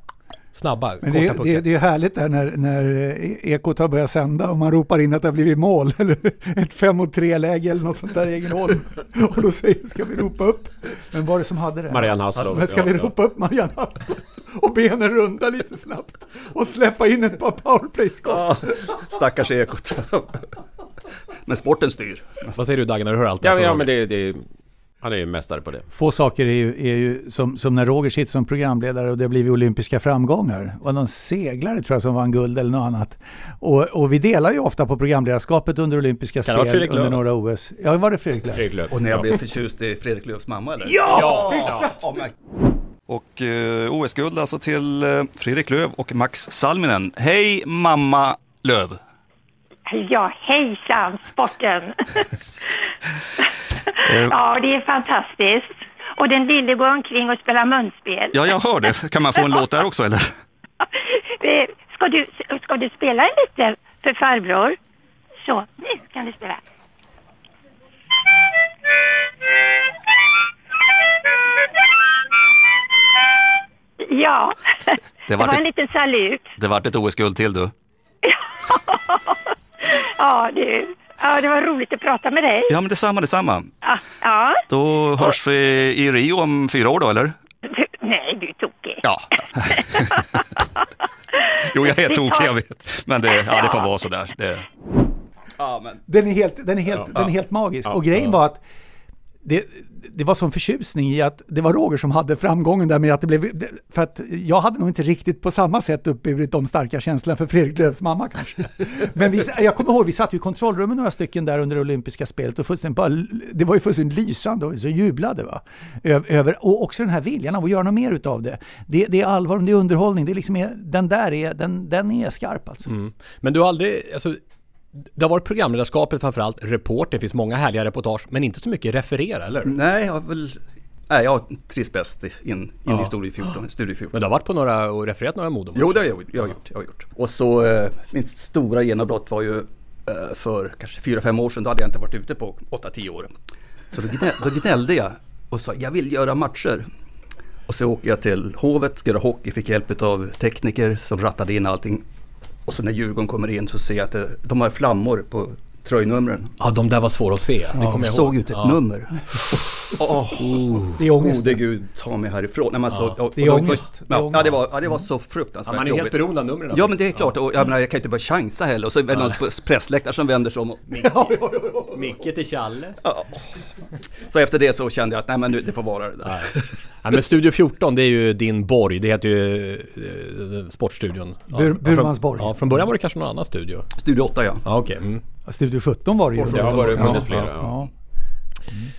Snabba, Men korta det, puckar. det, det är härligt där när, när eh, Ekot har börjat sända och man ropar in att det har blivit mål eller ett 5 mot 3 läge eller något sånt där i Ängelholm. Och då säger ska vi ropa upp? Men var det som hade det? Marianne Haslov, Men ska ja, vi ja. ropa upp Marianne Haslov? Och benen runda lite snabbt och släppa in ett par powerplay-skott. Stackars Ekot. Men sporten styr. Vad säger du Dagge när du hör allt det här Ja, ja men det, det, han är ju mästare på det. Få saker är ju, är ju som, som när Roger sitter som programledare och det har blivit olympiska framgångar. Och någon seglare tror jag som vann guld eller något annat. Och, och vi delar ju ofta på programledarskapet under olympiska Kan det vara spel under några OS. Ja, var det Fredrik Lööf? Fredrik Lööf. Och när jag Ja. blev förtjust i Fredrik Lööfs mamma eller? Ja, exakt! Och eh, OS-guld alltså till eh, Fredrik Lööf och Max Salminen. Hej mamma Lööf! Ja, hejsan sporten! ja, det är fantastiskt. Och den lille går omkring och spelar munspel. Ja, jag hör det. Kan man få en låt där också eller? Eh, Ska du, ska du spela en lite för farbror? Så, nu kan du spela. Ja, det, Det vart var en liten salut. Det vart ett OS-guld till du. Ja, du. Ja, det var roligt att prata med dig. Ja, men detsamma, detsamma. Ja, ja. Då hörs vi i Rio om fyra år då, eller? Du, nej, du är tokig. Ja. Jo, jag är tokig, jag vet. Men det, ja, det får vara sådär. Det... Ja, men... Den är helt, den är helt, Ja. den är helt magisk. Ja. Och grejen Ja. var att det, det var sån förtjusning i att det var Roger som hade framgången där med att det blev... För att jag hade nog inte riktigt på samma sätt uppburit de starka känslorna för Fredrik Lööfs mamma kanske. Men vi, jag kommer ihåg, vi satt ju i kontrollrummet några stycken där under olympiska spelet och fullständigt bara, det var ju fullständigt lysande och så jublade va. Över, och också den här viljan av att göra något mer utav det. Det, det är allvar, det är underhållning, det är liksom, den där är, den, den är skarp alltså. Mm. Men du har aldrig, alltså, det har varit programledarskapet framförallt, reporter, det finns många härliga reportage, men inte så mycket referera, eller? Nej, jag har väl... Nej, jag trivs bäst in, in Ja. i Studio 14. Studio 14. Men du har varit på några och refererat några Modomatcher? Jo, det har jag, jag, har gjort, jag har gjort. Och så, eh, mitt stora genombrott var ju eh, för kanske fyra fem år sedan, då hade jag inte varit ute på 8-10 år. Så då, gnä, då gnällde jag och sa, jag vill göra matcher. Och så åker jag till Hovet, ska göra hockey, fick hjälp av tekniker som rattade in allting. Och så när Djurgården kommer in så ser jag att det, de har flammor på tröjnumren. Ja, de där var svåra att se. Det Ja, kommer jag jag såg ihåg. ut ett Ja. nummer. Åh, Det är ångest. Gode gud, ta mig härifrån. Nej, men Ja. så, och, Det är ångest. Det Ja, ja, det var, ja, det var så fruktansvärt Ja, man är helt jobbigt. beroende av numren. Ja men det är klart, och jag, menar, jag kan ju inte bara chansa heller. Och så är det någon på pressläktare som vänder sig om. Och, Micke till Challe. så efter det så kände jag att nej men nu, det får vara det där. Ja, men Studio 14, det är ju din borg. Det heter ju eh, Sportstudion. Ja, Bur- från- Burmans borg. Ja, från början var det kanske någon annan studio. Studio 8 ja. Ja, okej. Mm. Ja, Studio 17 var det ju. Det har varit Ja, funnits flera. ja, Ja.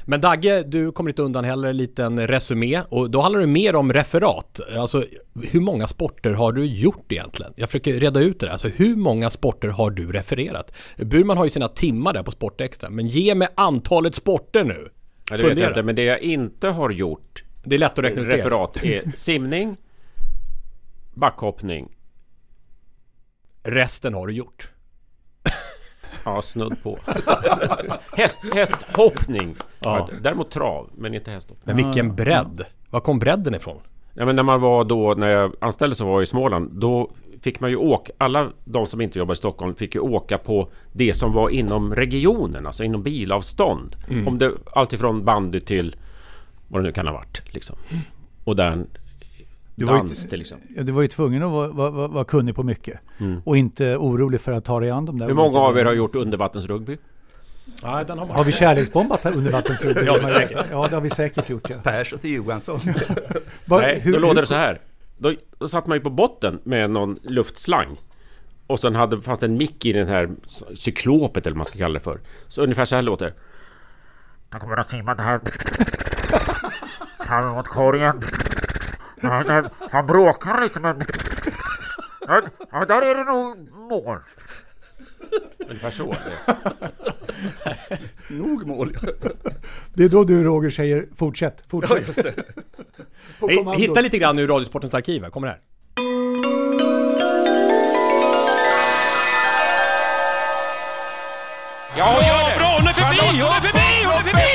Men Dagge, du kommer inte undan heller en liten resumé och då handlar det mer om referat. Alltså hur många sporter har du gjort egentligen? Jag försöker reda ut det där. Alltså hur många sporter har du refererat? Burman har ju sina timmar där på Sportextra, men ge mig antalet sporter nu. Ja, det vet jag inte, men det jag inte har gjort Det är lätt att räkna ut det. referat är simning, backhoppning. Resten har du gjort. Ja, snudd på. Häst, hästhoppning. Ja. Däremot trav, men inte hästhoppning. Men vilken bredd! Var kom bredden ifrån? Ja, men när man var då, när jag anställdes och var i Småland, då fick man ju åka, alla de som inte jobbar i Stockholm fick ju åka på det som var inom regionen, alltså inom bilavstånd. Mm. Om det, alltifrån bandy till vad det nu kan ha varit. Liksom. Och där Du var, dans ju, till exempel. ja, du var ju tvungen att vara, vara, vara, kunnig på mycket. Mm. Och inte orolig för att ta dig an de där Hur många av er har gjort undervattensrugby? Nej, den har man. Har vi kärleksbombat undervattensrugby? Ja, det säkert. Ja, det har vi säkert gjort. Ja. Pers och till Johansson. Va- Nej, hur- då låter det så här. Då, då satt man ju på botten med någon luftslang. Och sen hade, fanns det en mick i den här cyklopet eller vad man ska kalla det för. Så ungefär så här låter det. Han kommer att simma här. Fram mot korgen. Ja, där- Han bråkar lite men... Ja, ja, där är det nog mål. Ungefär så. Nog mål. Det är då du Roger säger fortsätt, fortsätt. Ja. På Vi kommando. hittar lite grann ur Radiosportens arkiv här. Kommer här. Ja, det! Bra, hon är förbi! Hon är förbi!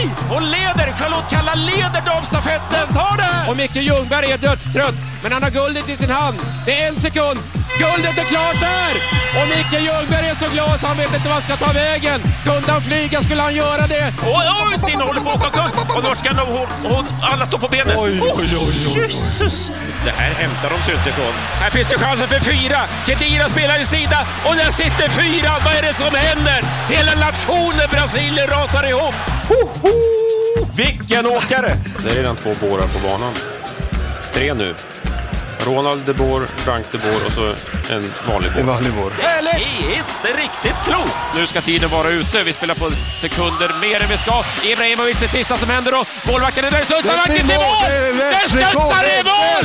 Hon! Hon leder! Charlotte Kalla leder damstafetten! tar det! Och Micke Ljungberg är dödstrött, men han har guldet i sin hand. Det är en sekund. Guldet är klart där! Och Micke Ljungberg är så glad så han vet inte vad han ska ta vägen. Kunde han flyga skulle han göra det. Oj, oj, Stina håller på att åka omkull! Och norskan, hon, hon, alla står på benen. Oj, oj, oj, Jesus! Det här hämtar de sig inte ifrån. Här finns det chansen för fyra. Kedira spelar i sida och där sitter fyra. Vad är det som händer? Hela nationen Brasilien rasar ihop. Vilken åkare! Det är redan två bårar på banan. Tre nu. Ronald de Boer, Frank de Boer och så en vanlig bår. En vanlig. Eller? Det är inte riktigt klokt. Nu ska tiden vara ute. Vi spelar på sekunder mer än vi ska. Ibrahimovic det sista som händer då. Målvakten är där, studsar Det vackert i mål! Det studsar i Det mål!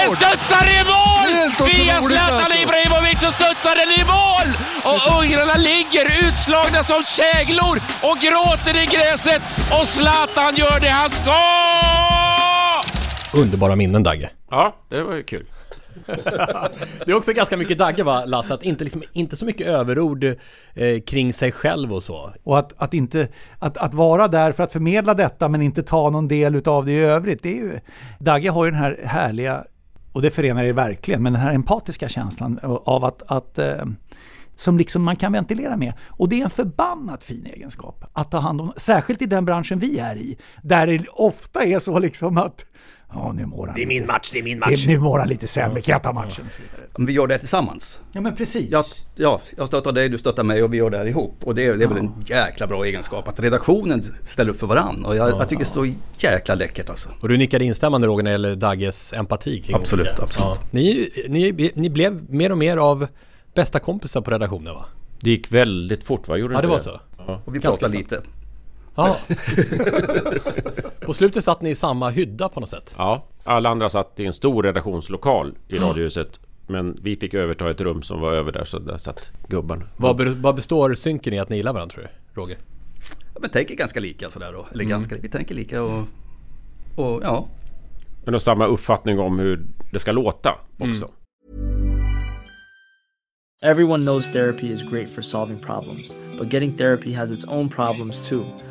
Den studsar i mål! Via Zlatan alltså. Ibrahimovic så studsar den i mål! Och ungrarna ligger utslagna som käglor och gråter i gräset. Och Zlatan gör det han ska! Underbara minnen Dagge. Ja, det var ju kul. Det är också ganska mycket Dagge va, Lasse? Att inte, liksom, inte så mycket överord eh, kring sig själv och så. Och att, att, inte, att, att vara där för att förmedla detta men inte ta någon del utav det i övrigt. Det är ju, Dagge har ju den här härliga, och det förenar er verkligen, men den här empatiska känslan av att, att eh, som liksom man kan ventilera med. Och det är en förbannat fin egenskap att ta hand om, särskilt i den branschen vi är i, där det ofta är så liksom att Ja, nu mår han Det är lite- min match, det är min match. Det- Nu mår han lite sämre, kan jag ta matchen? Men vi gör det tillsammans. Ja men precis. Jag, ja, jag stöttar dig, du stöttar mig och vi gör det här ihop. Och det, är- det är väl en jäkla bra egenskap att redaktionen ställer upp för varann. Och jag, jag tycker det är så jäkla läckert alltså. Och du nickade instämmande Roger när det gäller Dagges empati kring Absolut, olika- absolut. Ni, ni, ni blev mer och mer av bästa kompisar på redaktionen va? Det gick väldigt fort va? Gjorde Ja det var så? Ja. Och vi snabbt. lite. Ja. på slutet satt ni i samma hydda på något sätt? Ja, alla andra satt i en stor redaktionslokal i Radiohuset. Men vi fick överta ett rum som var över där så där satt gubbarna. Vad, be, vad består synken i att ni gillar varandra tror du? Roger? Ja, men tänker ganska lika sådär då. Eller Mm. ganska, vi tänker lika och, och ja. Men har samma uppfattning om hur det ska låta också. Everyone knows therapy is great for solving problems, but getting therapy has its own problems too,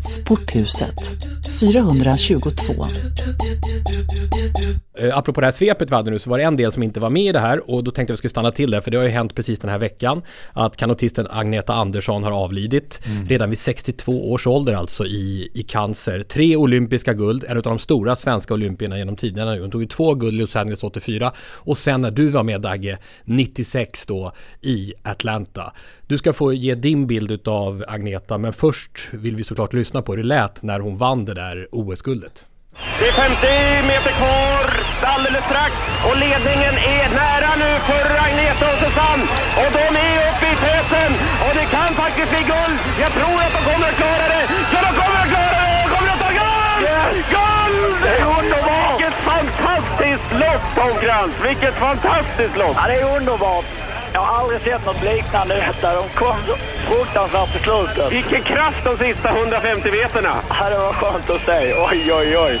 Sporthuset 422. Eh, apropå det här svepet vi hade nu så var det en del som inte var med i det här och då tänkte jag att vi skulle stanna till där för det har ju hänt precis den här veckan att kanotisten Agneta Andersson har avlidit redan vid 62 års ålder alltså i, i cancer. Tre olympiska guld, en av de stora svenska olympierna genom tiderna nu. Hon tog ju två guld i Los Angeles 84 och sen när du var med Dagge 96 då i Atlanta. Du ska få ge din bild av Agneta men först vill vi såklart lyssna på hur det lät när hon vann det där OS-guldet. Det är 50 meter kvar alldeles strax och ledningen är nära nu för Agneta och Susanne. Och de är uppe i täten och det kan faktiskt bli guld. Jag tror att de kommer att klara det. Ja, de kommer att klara det! De kommer att ta guld! Guld! Det är underbart! Vilket fantastiskt lopp, Tom Krantz! Vilket fantastiskt lopp! Ja, det är underbart. Jag har aldrig sett något liknande detta. De kom så fruktansvärt på slutet. Vilken kraft de sista 150 meterna! Ja, det var skönt att se. Oj, oj, oj.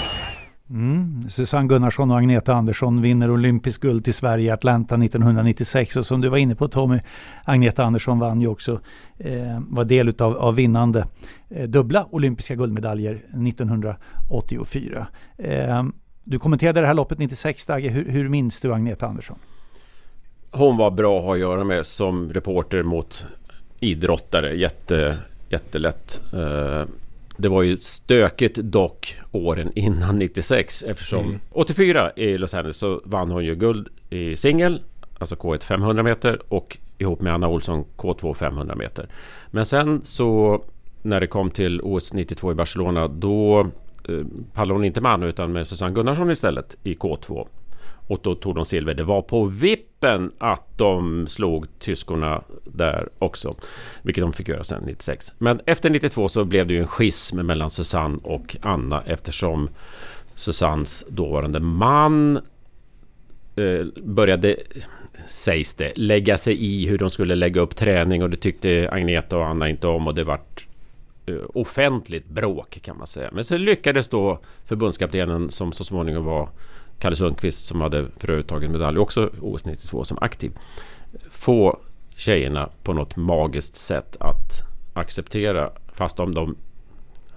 Mm. Susanne Gunnarsson och Agneta Andersson vinner olympisk guld till Sverige i Atlanta 1996 och som du var inne på Tommy, Agneta Andersson vann ju också, eh, var del utav, av vinnande eh, dubbla olympiska guldmedaljer 1984. Eh, du kommenterade det här loppet 96 Dagge, hur, hur minns du Agneta Andersson? Hon var bra att ha att göra med som reporter mot idrottare. Jätte, jättelätt. Eh, Det var ju stökigt dock åren innan 96 eftersom Mm. 84 i Los Angeles så vann hon ju guld i singel, alltså K1 500 meter och ihop med Anna Olsson K2 500 meter. Men sen så när det kom till OS 92 i Barcelona då eh, pallade hon inte med Anna utan med Susanne Gunnarsson istället i K2. Och då tog de silver. Det var på vippen att de slog tyskorna där också. Vilket de fick göra sen 96. Men efter 92 så blev det ju en schism mellan Susanne och Anna eftersom Susannes dåvarande man eh, började, sägs det, lägga sig i hur de skulle lägga upp träning och det tyckte Agneta och Anna inte om och det vart eh, offentligt bråk kan man säga. Men så lyckades då förbundskaptenen som så småningom var Kalle Sundqvist som hade för övrigt tagit medalj också OS 92 som aktiv. Få tjejerna på något magiskt sätt att acceptera fast om de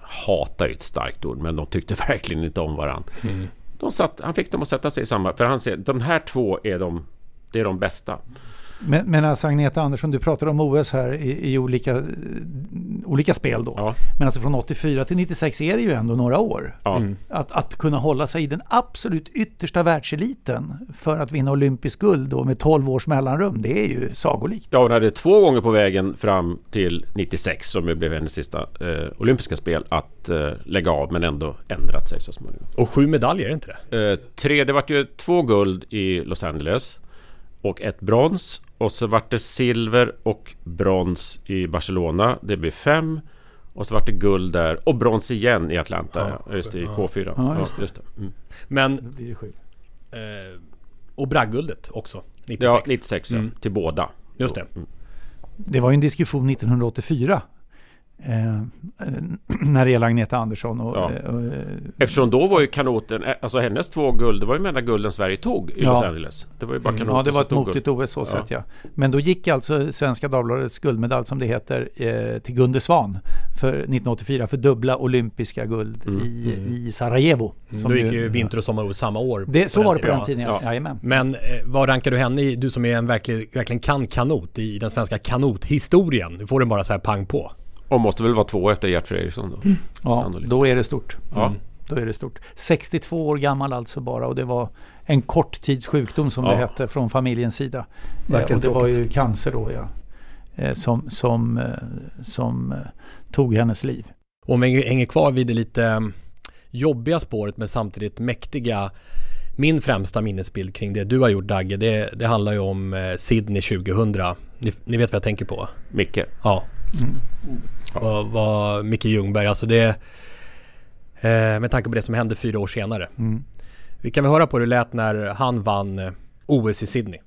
hatar ju ett starkt ord men de tyckte verkligen inte om varandra. Mm. De satt, han fick dem att sätta sig i samma... För han säger de här två är de, det är de bästa. Men, men alltså Agneta Andersson, du pratar om OS här i, i olika olika spel då. Men alltså från 84 till 96 är det ju ändå några år. Ja. Mm. Att, att kunna hålla sig i den absolut yttersta världseliten för att vinna olympiskt guld då med 12 års mellanrum, det är ju sagolikt. Ja, hon hade två gånger på vägen fram till 96 som ju blev hennes sista eh, olympiska spel att eh, lägga av men ändå ändrat sig så småningom. Och sju medaljer, är inte det? Eh, tre, det vart ju två guld i Los Angeles och ett brons och så vart det silver och brons i Barcelona. Det blir fem och så vart det guld där och brons igen i Atlanta. Ja, just det, i K4. Ja, just just det. Mm. Men... det. Eh, och bragdguldet också. 96. Ja, 96 ja, Mm. till båda. Just det. Det var ju en diskussion 1984 eh, när det gäller Agneta Andersson. Och, Ja. eh, och, eh, Eftersom då var ju kanoten, eh, alltså hennes två guld, det var ju de enda gulden Sverige tog i Ja. Los Angeles. Det var ju bara Mm. kanoten Ja, det var ett motigt. OS så sett ja. Men då gick alltså Svenska Dagbladets guldmedalj som det heter eh, till Gunde Svan för 1984 för dubbla olympiska guld i, i Sarajevo. Mm. Som Då gick ju vinter och sommar samma år. Det- så var det på den tiden, ja. Jajamän. Men eh, vad rankar du henne i, du som är en verklig, verkligen kan kanot i den svenska kanothistorien? Nu får den bara så här pang på. Och måste väl vara två efter Gert Fredriksson då? Ja, Sannolikt. då är det stort. Ja. Mm. Då är det stort. 62 år gammal alltså bara och det var en kort tids sjukdom som det Ja. hette från familjens sida. Verkligen Eh, och det var ju cancer då ja. Eh, som som, eh, som tog hennes liv. Om vi hänger kvar vid det lite jobbiga spåret men samtidigt mäktiga min främsta minnesbild kring det du har gjort Dagge, det, det handlar ju om Sydney 2000. Ni, ni vet vad jag tänker på? Micke. Ja. Vad, vad Micke Ljungberg, alltså det... Eh, med tanke på det som hände fyra år senare. Mm. Vi kan väl höra på hur det lät när han vann eh, OS i Sydney.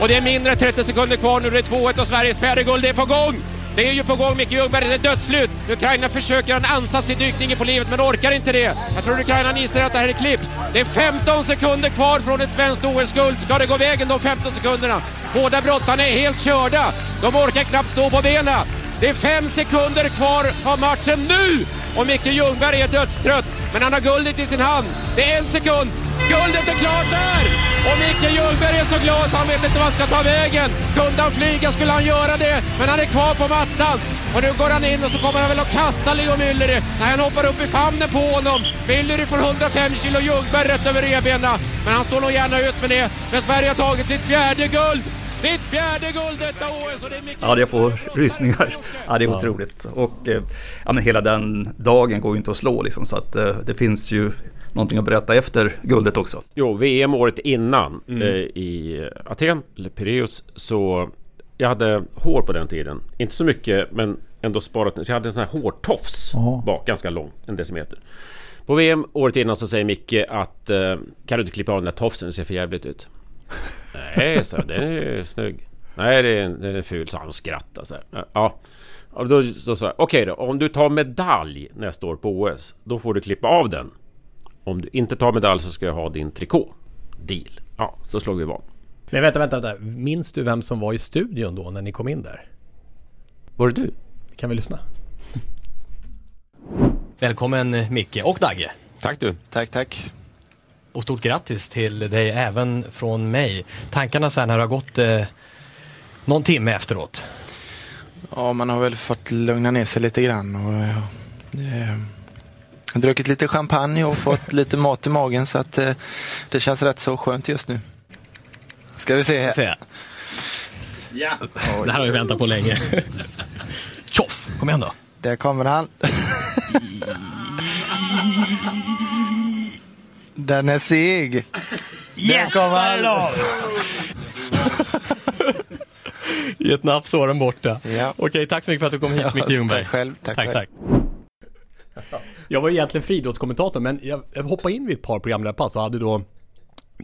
Och det är mindre än 30 sekunder kvar nu. Det är 2-1 och Sveriges fjärde guld är på gång. Det är ju på gång, Micke Ljungberg. Det är dödsslut. Ukraina försöker göra en ansats till dykningen på livet, men orkar inte det. Jag tror Ukraina inser att det här är klippt. Det är 15 sekunder kvar från ett svenskt OS-guld. Ska det gå vägen de 15 sekunderna? Båda brottarna är helt körda. De orkar knappt stå på benen. Det är fem sekunder kvar av matchen nu! Och Micke Ljungberg är dödstrött, men han har guldet i sin hand. Det är en sekund. Guldet är klart där! Och Micke Ljungberg är så glad så han vet inte vad han ska ta vägen. Kunde han flyga skulle han göra det, men han är kvar på mattan. Och nu går han in och så kommer han väl att kasta Leo Myllyri när han hoppar upp i famnen på honom. Myllyri får 105 kilo Ljungberg rätt över revbenen. Men han står nog gärna ut med det. Men Sverige har tagit sitt fjärde guld. Sitt fjärde guld detta OS och det är Micke Ja, jag får rysningar. Ja, det är Ja. otroligt. Och eh, ja, men hela den dagen går ju inte att slå liksom, så att eh, det finns ju någonting att berätta efter guldet också. Jo, VM året innan Mm. eh, i Aten, eller Pireus, så jag hade hår på den tiden. Inte så mycket, men ändå sparat. Så jag hade en sån här hårtofs Ja. bak, ganska lång, en decimeter. På VM året innan så säger Micke att eh, kan du inte klippa av den där tofsen, det ser för jävligt ut. Nej, så den är snygg. Nej, det är, den är ful, så han och skrattade så här. Ja. Och då, då sa jag, okej då, om du tar medalj nästa år på OS, då får du klippa av den. Om du inte tar medalj så ska jag ha din trikå. Deal. Ja, så slog vi vad. Men vänta, vänta, vänta. Minns du vem som var i studion då när ni kom in där? Var det du? Kan vi lyssna? Välkommen Micke och Dagge. Tack du. Tack, tack. Och stort grattis till dig även från mig. Tankarna så här när det har gått eh, någon timme efteråt. Ja, man har väl fått lugna ner sig lite grann och eh, druckit lite champagne och fått lite mat i magen så att eh, det känns rätt så skönt just nu. Ska vi se här. Se. Ja. Det här har vi väntat på länge. Tjoff! Kom igen då. Där kommer han. Den är seg. Där kommer han. I ett napp så var den borta. Ja. Okej, tack så mycket för att du kom hit Ja, Micke Ljungberg. tack själv, tack tack, själv. tack. Jag var egentligen friidrottskommentator men jag, jag hoppade in vid ett par programledare pass och hade då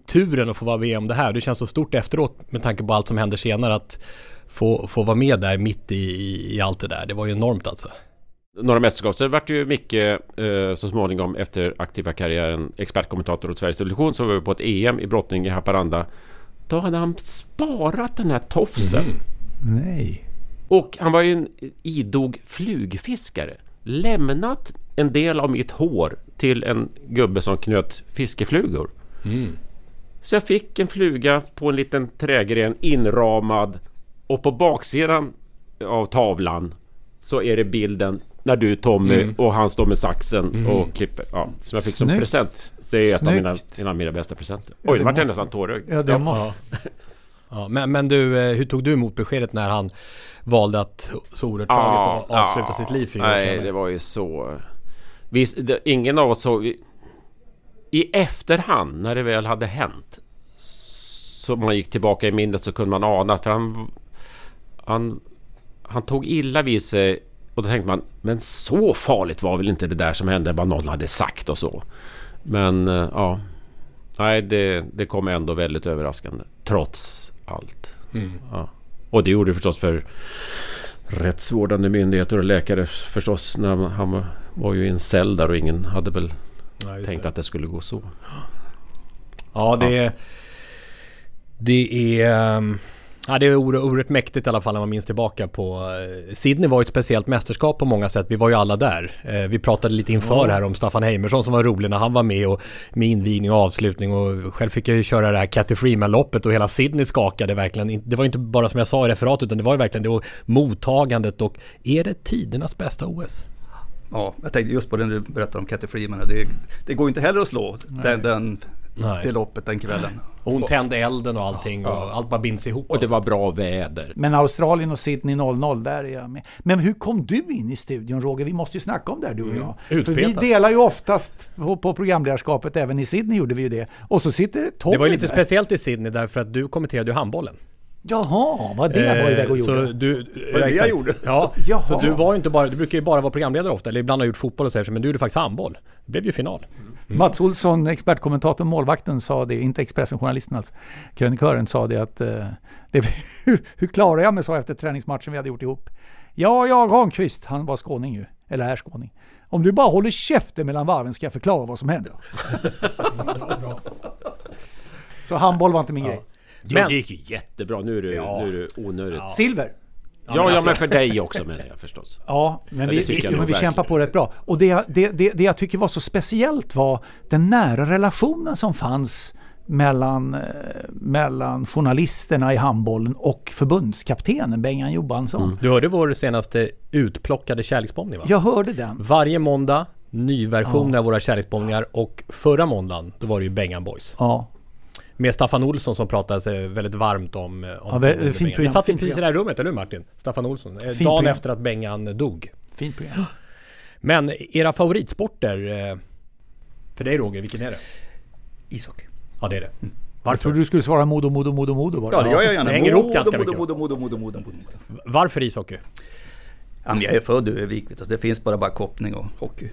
turen att få vara med om det här. Det känns så stort efteråt med tanke på allt som händer senare att få, få vara med där mitt i, i, allt det där. Det var ju enormt alltså. Några mästerskap. Så det vart ju Micke eh, så småningom efter aktiva karriären expertkommentator åt Sveriges Television så var vi på ett EM i brottning i Haparanda. Då hade han sparat den här tofsen. Nej. Och han var ju en idog flugfiskare. Lämnat en del av mitt hår till en gubbe som knöt fiskeflugor. Mm. Så jag fick en fluga på en liten trägren inramad och på baksidan av tavlan Så är det bilden när du Tommy Mm. och han står med saxen Mm. och klipper. Ja, som jag fick som Snyggt. present. Det är ett av mina, av mina bästa presenter. Ja, Oj, det det vart jag nästan tårögd. Ja, det måste... Ja, men, men du, eh, hur tog du emot beskedet när han valde att så oerhört tragiskt att avsluta sitt liv fyra Nej, senare? det var ju så... Visst, det, ingen av oss såg... I efterhand, när det väl hade hänt, så man gick tillbaka i minnet så kunde man ana för han... Han, han tog illa vid sig och då tänkte man, men så farligt var väl inte det där som hände, vad någon hade sagt och så. Men eh, ja... Nej, det, det kom ändå väldigt överraskande. Trots allt. Mm. Ja. Och det gjorde det förstås för rättsvårdande myndigheter och läkare förstås. När han var, var ju i en cell där och ingen hade väl Ja, tänkt att det skulle gå så. Ja, det, det är... ehm, Ja, det är oerhört, mäktigt i alla fall när man minns tillbaka på... eh, Sydney var ju ett speciellt mästerskap på många sätt. Vi var ju alla där. Eh, Vi pratade lite inför här om Staffan Heimersson som var rolig när han var med och med invigning och avslutning och själv fick jag ju köra det här Cathy Freeman-loppet och hela Sydney skakade verkligen. Det var ju inte bara som jag sa i referatet utan det var ju verkligen det och mottagandet och är det tidernas bästa OS? Ja, jag tänkte just på det du berättade om Cathy Freeman. Det, det går inte heller att slå den, den, Nej. det loppet den kvällen. Och hon tände elden och allting och allt bara binds ihop. Och det var bra väder. Men Australien och Sydney 00, där är jag med. Men hur kom du in i studion Roger? Vi måste ju snacka om det här du och Mm. jag. För vi delar ju oftast på, på programledarskapet, även i Sydney gjorde vi ju det. Och så sitter Tommy Det var ju lite där. speciellt i Sydney därför att du kommenterade ju handbollen. Jaha, vad det var iväg och gjorde. Så du, Vad det ja, jag exakt. gjorde? Ja, Jaha. så du var ju inte bara, du brukar ju bara vara programledare ofta, eller ibland har gjort fotboll och så, här, men du gjorde faktiskt handboll. Det blev ju final. Mats Olsson, expertkommentatorn, målvakten, sa det, inte Expressen-journalisten alltså. Krönikören sa det att, eh, det, hur, klarar jag mig så efter träningsmatchen vi hade gjort ihop? Ja, jag Granqvist, han var skåning ju, eller är skåning. Om du bara håller käften mellan varven ska jag förklara vad som händer. så handboll var inte min grej. Men, det gick ju jättebra. Nu är det, Ja. nu är det onödigt. Silver. Ja, ja, alltså- men för dig också menar jag förstås. Ja, men Det vi, tycker jag men nog vi kämpar på rätt bra. Och det, det, det, det jag tycker var så speciellt var den nära relationen som fanns mellan, eh, mellan journalisterna i handbollen och förbundskaptenen Bengan Johansson. Mm. Du hörde vår senaste utplockade kärleksbombning va? Jag hörde den. Varje måndag, ny version av våra kärleksbombningar och förra måndagen, då var det ju Bengan Boys. Ja. Med Staffan Olsson som pratade sig väldigt varmt om, eh, om Ja, det- fint Bengan. Vi program, satt fint precis i det här rummet, eller hur Martin? Staffan Olsson. eh, Dagen program. efter att Bengan dog. Fint program. Men era favoritsporter, eh, för dig Roger, vilken är det? Ishockey. Ja det är det. Jag Varför? trodde du skulle svara Modo, Modo, Modo, Modo bara. Ja, det gör jag gärna. Det hänger ihop ganska Modo, mycket. Modo, Modo, Modo, Modo, Modo. Varför ishockey? Ja, jag är född i Vik, vet du. det finns bara bara koppning och hockey.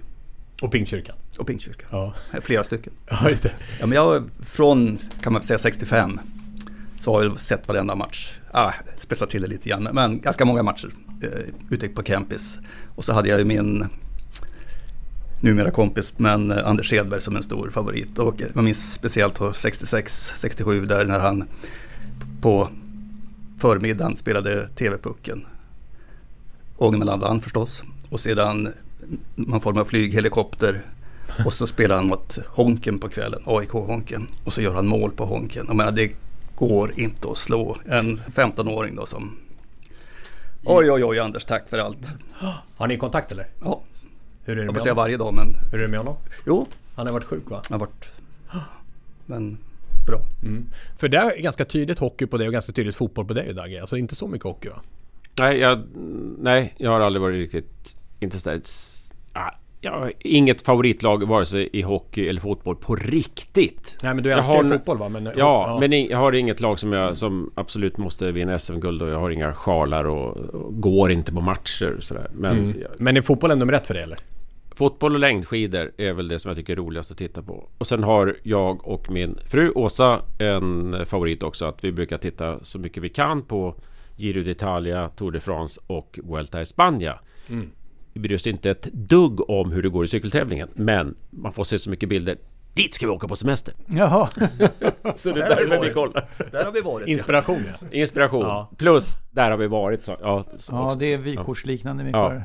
Och Pingstkyrkan? Och Pingstkyrkan. Ja. Flera stycken. Ja, just det. Ja, men jag från, kan man säga 65, så har jag sett varenda match. Ah, spetsat till det lite grann, men ganska många matcher eh, ute på campus. Och så hade jag ju min numera kompis, men eh, Anders Edberg som en stor favorit. Och jag minns speciellt på 66, 67 där när han på förmiddagen spelade TV-pucken. Ångermanland vann förstås. Och sedan man får med flyghelikopter och så spelar han mot Honken på kvällen, AIK-Honken. Och så gör han mål på Honken. Jag menar, det går inte att slå en 15-åring då som... Oj, oj, oj, Anders, tack för allt. Har ni kontakt eller? Ja, Hur är det jag med säga varje dag, men Hur är det med honom? jo, Han har varit sjuk va? jag har varit... Men bra. Mm. För det är ganska tydligt hockey på dig och ganska tydligt fotboll på dig Dagge. Alltså inte så mycket hockey va? Nej, jag, nej, jag har aldrig varit riktigt intresserad. Ah, Jag har inget favoritlag vare sig i hockey eller fotboll på riktigt. Nej men du Jag älskar har ju nu- fotboll va? Men, Ja, men i- jag har inget lag som jag som absolut måste vinna SM-guld och jag har inga sjalar och, och går inte på matcher och sådär. Men Mm. jag, Men är fotbollen nummer ett för dig eller? fotboll och längdskidor är väl det som jag tycker är roligast att titta på. Och sen har jag och min fru Åsa en favorit också att vi brukar titta så mycket vi kan på Giro d'Italia, Tour de France och Vuelta i Spanien. Mm. Vi bryr oss inte ett dugg om hur det går i cykeltävlingen men man får se så mycket bilder. Dit ska vi åka på semester! Jaha. Så det är Där har vi därför vi varit. kollar. Där har vi varit. Inspiration ja. Inspiration. Ja. Plus, där har vi varit. Så, ja, så Ja, också, det är vykortsliknande mycket. Ja.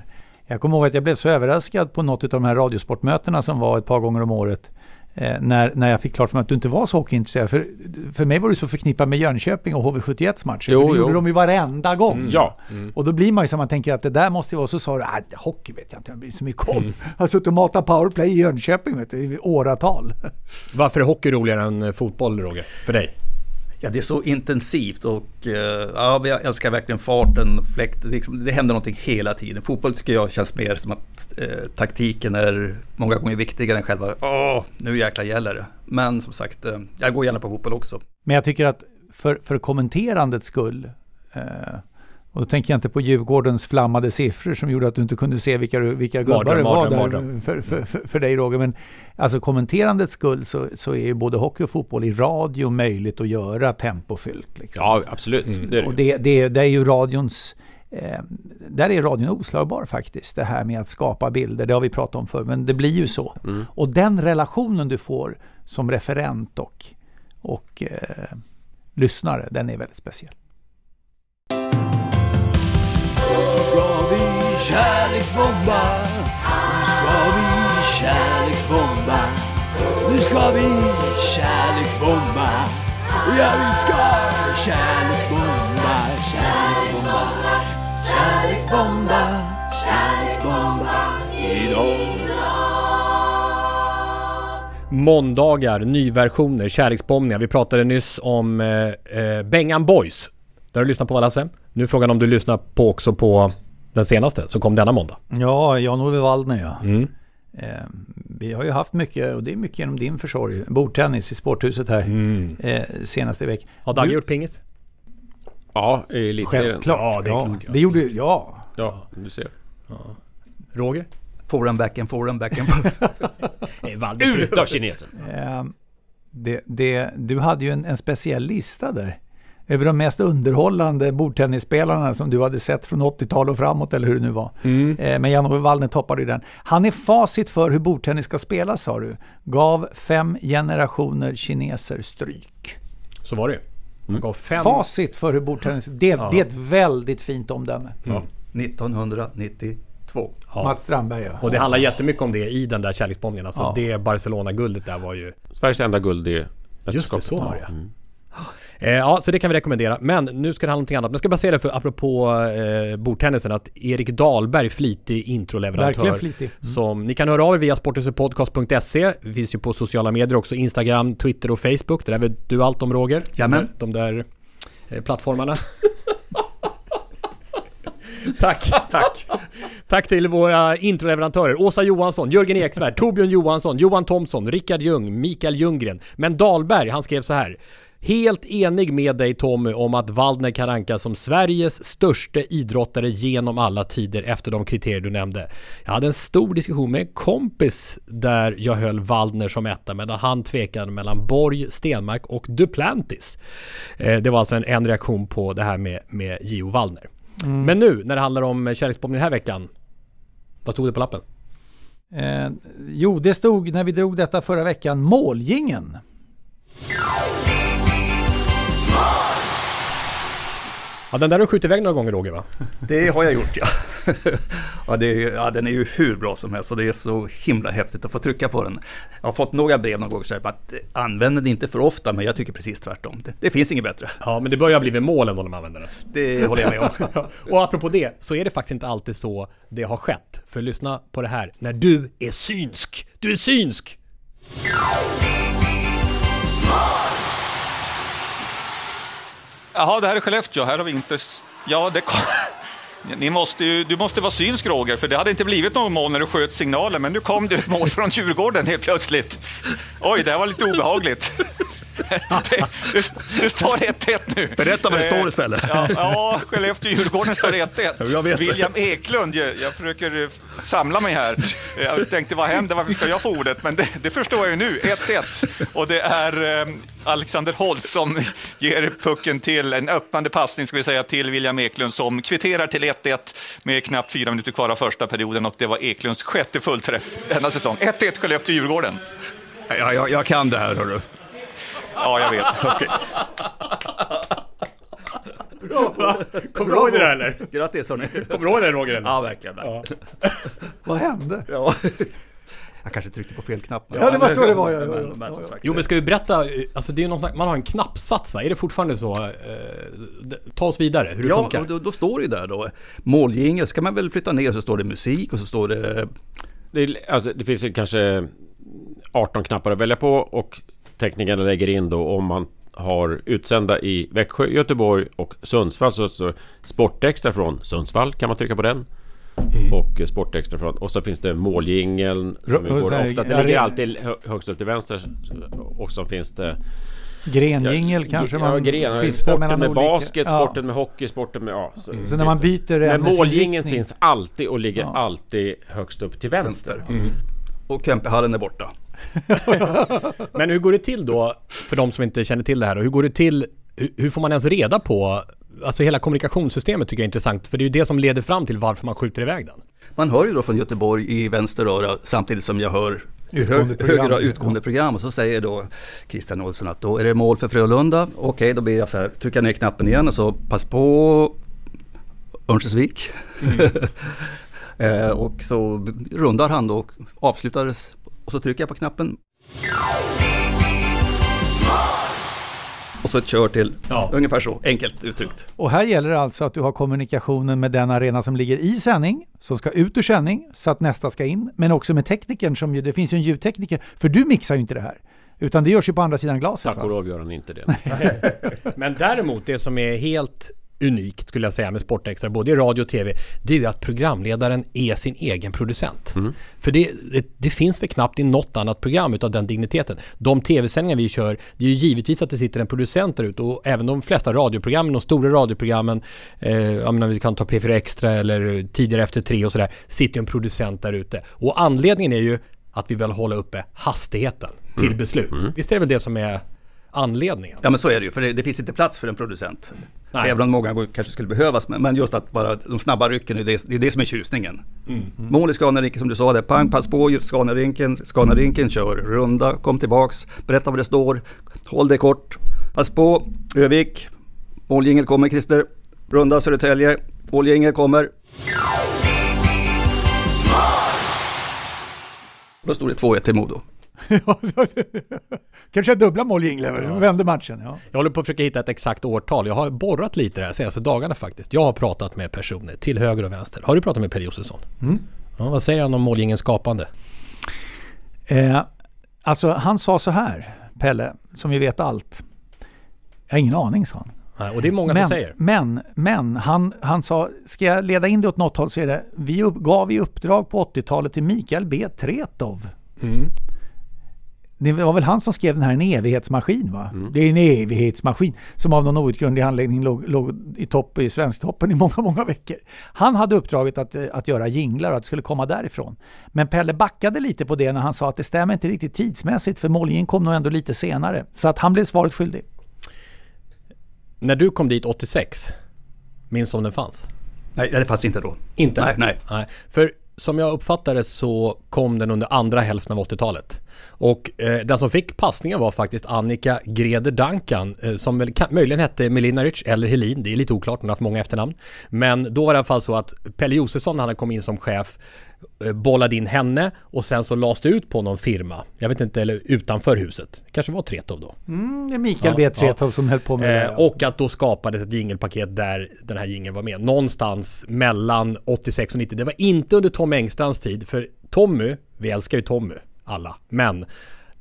Jag kommer ihåg att jag blev så överraskad på något av de här radiosportmötena som var ett par gånger om året. Eh, när, när jag fick klart för mig att du inte var så hockeyintresserad. För, för mig var du så förknippad med Jönköping och HV71 matcher. Jo, det jo. gjorde de ju varenda gång. Mm, ja. Mm. Och då blir man ju så man tänker att det där måste ju vara, så sa du, "Ah, hockey vet jag inte, jag blir så mycket om. Mm. Jag har suttit och matat powerplay i Jönköping vet du, i åratal. Varför är hockey roligare än eh, fotboll, Roger? För dig? Ja, det är så intensivt och eh, ja, jag älskar verkligen farten, fläkt. Det, liksom, det händer någonting hela tiden. Fotboll tycker jag känns mer som att eh, taktiken är många gånger viktigare än själva, åh, nu jäklar gäller det. Men som sagt, eh, jag går gärna på fotboll också. Men jag tycker att för, för kommenterandets skull, eh, och då tänker jag inte på Djurgårdens flammade siffror som gjorde att du inte kunde se vilka, vilka gubbar Mardröm, det var mardröm, där mardröm. för, för, för, för dig Roger. Men alltså kommenterandets skull så, så är ju både hockey och fotboll i radio möjligt att göra tempofyllt. Liksom. Ja, absolut. Mm. Det är det. Och det, det, det är ju radions Eh, där är radion oslagbar faktiskt. Det här med att skapa bilder, det har vi pratat om förr, men det blir ju så. Mm. Och den relationen du får som referent och, och eh, lyssnare, den är väldigt speciell kärleksbomba Nu ska vi kärleksbomba Nu ska vi kärleksbomba Ja, vi ska kärleksbomba Kärleksbomba Kärleksbomba Kärleksbomba idag Måndagar, nyversioner, kärleksbombningar. Vi pratade nyss om eh, eh, Bengan Boys. Där har du lyssnat på Lasse. Nu är frågan om du lyssnar på också på den senaste som kom denna måndag. Ja, Jan-Ove Waldner ja. Mm. Eh, vi har ju haft mycket, och det är mycket genom din försorg, bordtennis i sporthuset här eh, senaste veckan. Har Dagge Du- gjort pingis? Ja, i elitserien. Självklart. Ja, det är ja, klart, ja. Det gjorde ja. Ja, du ser. Roger? Forehand, backhand, forehand, backhand. Ut av kinesen! Eh, det, det, du hade ju en, en speciell lista där. Över de mest underhållande bordtennisspelarna som du hade sett från 80-tal och framåt eller hur det nu var. Mm. Eh, men Jan-Ove Waldner toppade ju den. Han är facit för hur bordtennis ska spelas sa du. Gav fem generationer kineser stryk. Så var det. Han gav fem... Facit för hur bordtennis... Det, Ja. det är ett väldigt fint omdöme. Ja. 1992. Ja. Mats Strandberg ja. Och det handlar jättemycket om det i den där kärleksbombningen. Alltså Ja. det Barcelona-guldet där var ju... Sveriges enda guld i Just det, mästerskapet. så var det Mm. Eh, Ja, så det kan vi rekommendera. Men nu ska det handla om någonting annat. Men jag ska bara säga det för apropå eh, bordtennisen att Erik Dahlberg, flitig introleverantör. Verkligen flitig. Mm. Som ni kan höra av er via sporthusepodcast.se. Vi finns ju på sociala medier också. Instagram, Twitter och Facebook. Det där vet du allt om Roger. Jamen. De där eh, plattformarna. Tack. Tack. Tack till våra introleverantörer. Åsa Johansson, Jörgen Eksvärd, Torbjörn Johansson, Johan Thomsson, Rickard Ljung, Mikael Ljunggren. Men Dahlberg, han skrev så här. Helt enig med dig Tommy om att Waldner kan rankas som Sveriges största idrottare genom alla tider efter de kriterier du nämnde. Jag hade en stor diskussion med en kompis där jag höll Waldner som etta medan han tvekade mellan Borg, Stenmark och Duplantis. Eh, Det var alltså en, en reaktion på det här med, med Gio Waldner. Mm. Men nu när det handlar om kärleksbombning den här veckan. Vad stod det på lappen? Eh, jo, det stod när vi drog detta förra veckan, målgingen. Ja, den där har du skjutit iväg några gånger Roger va? Det har jag gjort ja. ja, det ja. Den är ju hur bra som helst och det är så himla häftigt att få trycka på den. Jag har fått några brev någon gång så här, att använder den inte för ofta men jag tycker precis tvärtom. Det, det finns inget bättre. Ja, men det börjar bli vid mål ändå när man använder den. Det håller jag med om. Och apropå det, så är det faktiskt inte alltid så det har skett. För lyssna på det här. När du är synsk! Du är synsk! Jaha, det här är Skellefteå. Här har vi inte... Ja, det kom... Ni måste ju, du måste vara synsk, Roger, för det hade inte blivit någon mål när du sköt signalen, men nu kom det ett mål från Djurgården helt plötsligt. Oj, det här var lite obehagligt. Det, det, det står 1-1 nu. Berätta vad det står Eh, istället. Ja, ja Skellefteå-Djurgården står 1-1. Jag vet det. William Eklund, jag, jag försöker eh, samla mig här. Jag tänkte, vad händer, varför ska jag få ordet? Men det, det förstår jag ju nu, 1-1. Och det är eh, Alexander Holtz som ger pucken till, en öppnande passning ska vi säga, till William Eklund som kvitterar till 1-1 med knappt fyra minuter kvar av första perioden och det var Eklunds sjätte fullträff denna säsong. 1-1 Skellefteå-Djurgården. Ja, jag, jag kan det här hörru. Ja, jag vet. Okej. Kommer du ihåg det där eller? Grattis hörni. Kommer du ihåg det Roger? eller? Ja, verkligen. verkligen. Vad hände? Ja. Jag kanske tryckte på fel knapp. Ja, det var så det var, ja, ja, Men- ja. men sagt, Jo men ska vi berätta, alltså det är någon, man har en knappsats va? Är det fortfarande så? Eh, ta oss vidare, hur det Ja, funkar. och då, då står det ju där då. Måljingel, ska man väl flytta ner så står det musik och så står det... Det, alltså, det finns ju kanske 18 knappar att välja på och teknikerna lägger in då om man har utsända i Växjö, Göteborg och Sundsvall så står Sportextra från Sundsvall kan man trycka på den. Och eh, Sportextra från och så finns det måljingeln som går så ofta, den ja, ligger det- alltid hö- högst upp till vänster och så finns det Grengingel Ja, kanske ja, man gren, skiftar sporten med olika. basket, Ja. sporten med hockey, sporten med... Ja, så, Så finns när man byter Men måljingeln finns alltid och ligger Ja. alltid högst upp till vänster. Och Kempehallen är borta. Men hur går det till då, för de som inte känner till det här, då, hur går det till, hur, får man ens reda på, alltså hela kommunikationssystemet tycker jag är intressant, för det är ju det som leder fram till varför man skjuter iväg den. Man hör ju då från Göteborg i vänster öra samtidigt som jag hör Utgående program. högra utgående program och så säger då Christian Olsson att då är det mål för Frölunda. Okej, då ber jag så här, trycka ner knappen igen och så pass på Örnsköldsvik. eh, och så rundar han då och avslutades och så trycker jag på knappen. Och så ett kör till, ungefär så, enkelt uttryckt. Och här gäller det alltså att du har kommunikationen med den arena som ligger i sändning, som ska ut ur sändning så att nästa ska in, men också med teknikern som ju, det finns ju en ljudtekniker, för du mixar ju inte det här. Utan det görs ju på andra sidan glaset. Tack och lov gör han inte det. Men däremot det som är helt unikt skulle jag säga med Sportextra, både i radio och tv, det är ju att programledaren är sin egen producent. För det, det, det finns väl knappt i något annat program utav den digniteten. De tv-sändningar vi kör, det är ju givetvis att det sitter en producent där ute och även de flesta radioprogrammen, de stora radioprogrammen, eh, jag menar, vi kan ta P4 Extra eller tidigare efter tre och sådär, sitter ju en producent där ute. Och anledningen är ju att vi vill hålla uppe hastigheten till Mm. beslut. Visst är det väl det som är anledningen? Ja men så är det ju, för det, det finns inte plats för en producent. Nej. Även om många kanske skulle behövas, men, men just att bara de snabba rycken, det är det, det, är det som är tjusningen. Mm. Mål i Scanarinken som du sa där, pang, pass på Scanarinken, Scanarinken kör, runda, kom tillbaks, berätta vad det står, håll det kort, pass på, Övik, måljingel kommer Christer, runda Södertälje, måljingel kommer. Då stod det 2-1 till Modo. Kanske dubbla mål i Inglen, de vände matchen. Ja. Jag håller på att försöka hitta ett exakt årtal. Jag har borrat lite de här senaste dagarna faktiskt. Jag har pratat med personer till höger och vänster. Har du pratat med Per Josefsson? Mm. Ja, vad säger han om målgängens skapande? Eh, alltså han sa så här, Pelle, som vi vet allt. Jag har ingen aning, sa han. Och det är många men, som säger. Men, men han, han sa, ska jag leda in det åt något håll så är det, vi upp, gav i uppdrag på 80-talet till Mikael B. Tretov. Mm. Det var väl han som skrev den här En evighetsmaskin va? Det är en evighetsmaskin som av någon outgrundlig anledning låg, låg i topp i Svensktoppen i många, många veckor. Han hade uppdraget att, eh, att göra jinglar och att det skulle komma därifrån. Men Pelle backade lite på det när han sa att det stämmer inte riktigt tidsmässigt för målningen kom nog ändå lite senare. Så att han blev svaret skyldig. När du kom dit 86, minns om den fanns? Nej, det fanns inte då. Inte? Nej, nej. nej. För som jag uppfattade så kom den under andra hälften av 80-talet. Och eh, den som fick passningen var faktiskt Annika Greder Duncan eh, som väl kan, möjligen hette Melinaric eller Helin. Det är lite oklart, hon har haft många efternamn. Men då var det i alla fall så att Pelle Josefsson när han kom in som chef bollade in henne och sen så lades det ut på någon firma. Jag vet inte, eller utanför huset. kanske var Tretow då. Mm, det är Mikael B. Tretov som höll på med det. Eh, ja. och att då skapades ett jingelpaket där den här jingeln var med. Någonstans mellan 86 och 90. Det var inte under Tom Engstrands tid. För Tommy, vi älskar ju Tommy alla. Men